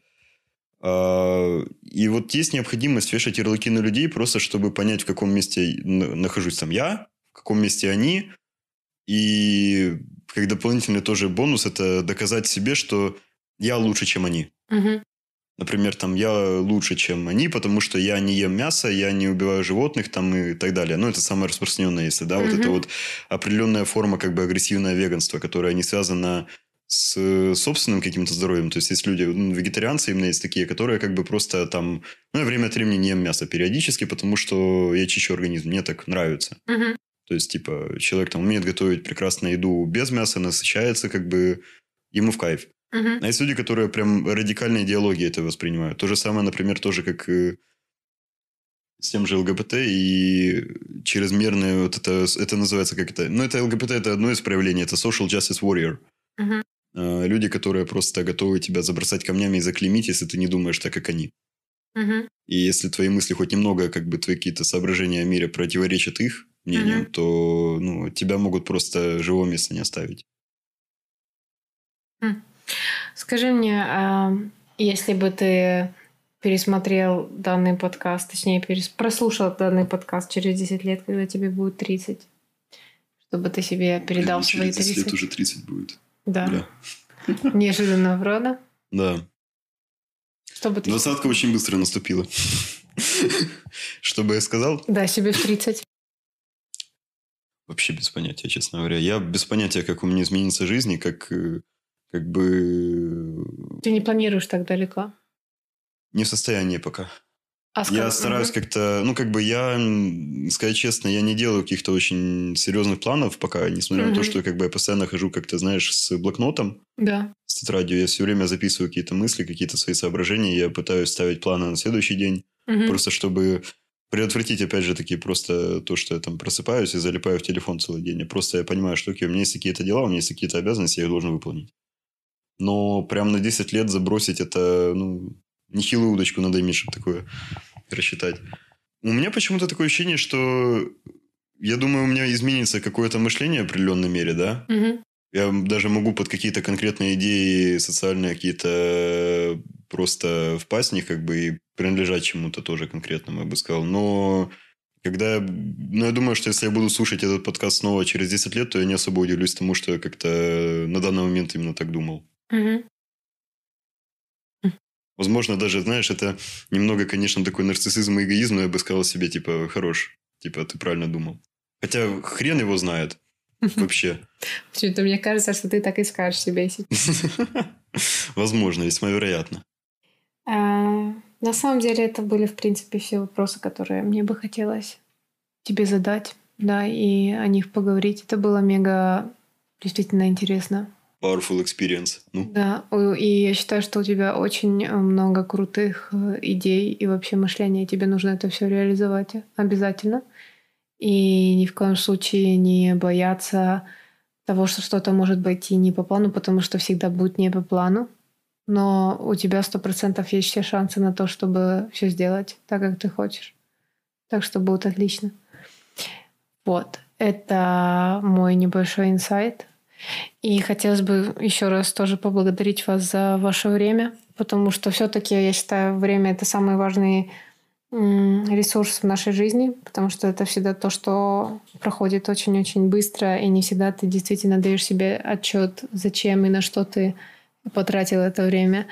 А, и вот есть необходимость вешать ярлыки на людей, просто чтобы понять, в каком месте нахожусь там я, в каком месте они. И как дополнительный тоже бонус, это доказать себе, что я лучше, чем они. Угу. Например, там я лучше, чем они, потому что я не ем мясо, я не убиваю животных там и так далее. Ну, это самое распространенное, если, да, mm-hmm. вот это вот определенная форма как бы агрессивное веганство, которое не связано с собственным каким-то здоровьем. То есть, есть люди, ну, вегетарианцы именно есть такие, которые как бы просто там... Ну, я время от времени не ем мясо периодически, потому что я чищу организм, мне так нравится. Mm-hmm. То есть, типа, человек там умеет готовить прекрасную еду без мяса, насыщается, как бы ему в кайф. Uh-huh. А есть люди, которые прям радикальной идеологией это воспринимают. То же самое, например, тоже как с тем же ЛГБТ и чрезмерное вот это, это называется как это... Ну, это ЛГБТ это одно из проявлений, это social justice warrior. Uh-huh. Люди, которые просто готовы тебя забросать камнями и заклеймить, если ты не думаешь так, как они. Uh-huh. И если твои мысли хоть немного, как бы твои какие-то соображения о мире противоречат их мнению, uh-huh. то ну, тебя могут просто живого места не оставить. Uh-huh. Скажи мне, а если бы ты пересмотрел данный подкаст, точнее, перес... прослушал данный подкаст через 10 лет, когда тебе будет 30, чтобы ты себе передал Блин, свои 30 лет уже 30 будет. Да. Бля. Неожиданно, правда? Да. Чтобы ты... Двадцатка очень быстро наступила. Что бы я сказал? Да, себе в 30. Вообще без понятия, честно говоря. Я без понятия, как у меня изменится жизнь, и как э, как бы... Ты не планируешь так далеко? Не в состоянии пока. А я стараюсь угу. как-то, ну, как бы я, сказать честно, я не делаю каких-то очень серьезных планов пока, несмотря угу. на то, что как бы я постоянно хожу как-то, знаешь, с блокнотом, да. с тетрадью. Я все время записываю какие-то мысли, какие-то свои соображения. Я пытаюсь ставить планы на следующий день, угу. просто чтобы предотвратить, опять же, таки просто то, что я там просыпаюсь и залипаю в телефон целый день. Я просто я понимаю, что окей, у меня есть какие-то дела, у меня есть какие-то обязанности, я их должен выполнить. Но прям на 10 лет забросить это, ну, нехилую удочку надо иметь, чтобы такое рассчитать. У меня почему-то такое ощущение, что я думаю, у меня изменится какое-то мышление в определенной мере, да? Угу. Я даже могу под какие-то конкретные идеи социальные какие-то просто впасть в них, как бы, и принадлежать чему-то тоже конкретному, я бы сказал. Но когда... Ну, я думаю, что если я буду слушать этот подкаст снова через 10 лет, то я не особо удивлюсь тому, что я как-то на данный момент именно так думал. Мгм. Возможно, даже, знаешь, это немного, конечно, такой нарциссизм и эгоизм, но я бы сказал себе, типа, хорош. Типа, ты правильно думал. Хотя хрен его знает вообще. Почему-то мне кажется, что ты так и скажешь себе. если- Возможно, весьма вероятно. А, На самом деле это были, в принципе, все вопросы, которые мне бы хотелось тебе задать, да, и о них поговорить. Это было мега действительно интересно. Powerful experience. Ну, Да, и я считаю, что у тебя очень э, много крутых э, идей и вообще мышления. Тебе нужно это все реализовать обязательно. И ни в коем случае не бояться того, что что-то может быть и не по плану, потому что всегда будет не по плану. Но у тебя сто процентов есть все шансы на то, чтобы все сделать так, как ты хочешь. Так что будет отлично. Вот. Это мой небольшой инсайт. И хотелось бы еще раз тоже поблагодарить вас за ваше время, потому что все-таки, я считаю, время это самый важный ресурс в нашей жизни, потому что это всегда то, что проходит очень-очень быстро, и не всегда ты действительно даешь себе отчет, зачем и на что ты потратил это время.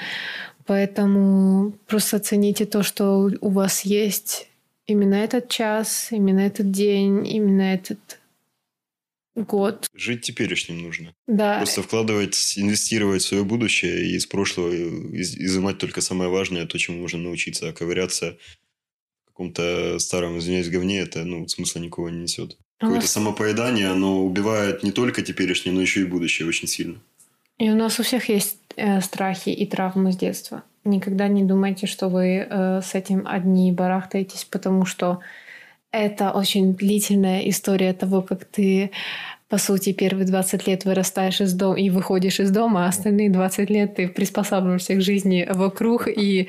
Поэтому просто цените то, что у вас есть именно этот час, именно этот день, именно этот год. жить теперешним нужно. Да, Просто вкладывать, инвестировать в свое будущее и из прошлого из- изымать только самое важное, то, чему можно научиться, а ковыряться в каком-то старом, извиняюсь, говне, это ну, смысла никого не несет. Какое-то самопоедание, оно убивает не только теперешнее, но еще и будущее очень сильно. И у нас у всех есть э, страхи и травмы с детства. Никогда не думайте, что вы э, с этим одни барахтаетесь, потому что это очень длительная история того, как ты, по сути, первые 20 лет вырастаешь из дома и выходишь из дома, а остальные 20 лет ты приспосабливаешься к жизни вокруг и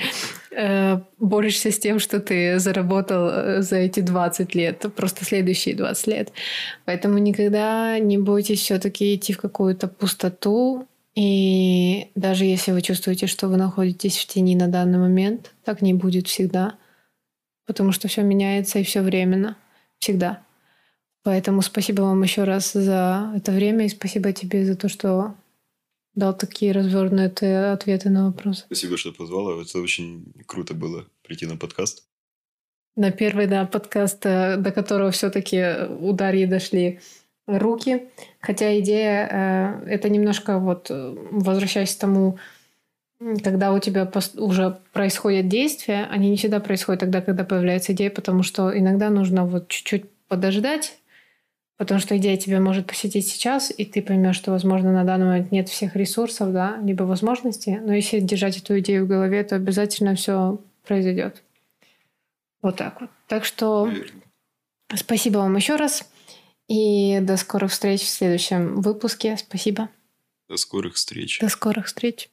э, борешься с тем, что ты заработал э, за эти 20 лет, просто следующие 20 лет. Поэтому никогда не бойтесь все-таки идти в какую-то пустоту. И даже если вы чувствуете, что вы находитесь в тени на данный момент, так не будет всегда. Потому что все меняется и все временно. Всегда. Поэтому спасибо вам еще раз за это время и спасибо тебе за то, что дал такие развернутые ответы на вопросы. Спасибо, что позвала. Это очень круто было прийти на подкаст. На первый да, подкаст, э, до которого все-таки у Дарьи дошли руки. Хотя идея э, это немножко вот э, возвращаясь к тому, когда у тебя уже происходят действия, они не всегда происходят тогда, когда появляется идея, потому что иногда нужно вот чуть-чуть подождать, потому что идея тебя может посетить сейчас, и ты поймешь, что, возможно, на данный момент нет всех ресурсов, да, либо возможностей, но если держать эту идею в голове, то обязательно все произойдет. Вот так вот. Так что спасибо вам еще раз. И до скорых встреч в следующем выпуске. Спасибо. До скорых встреч. До скорых встреч.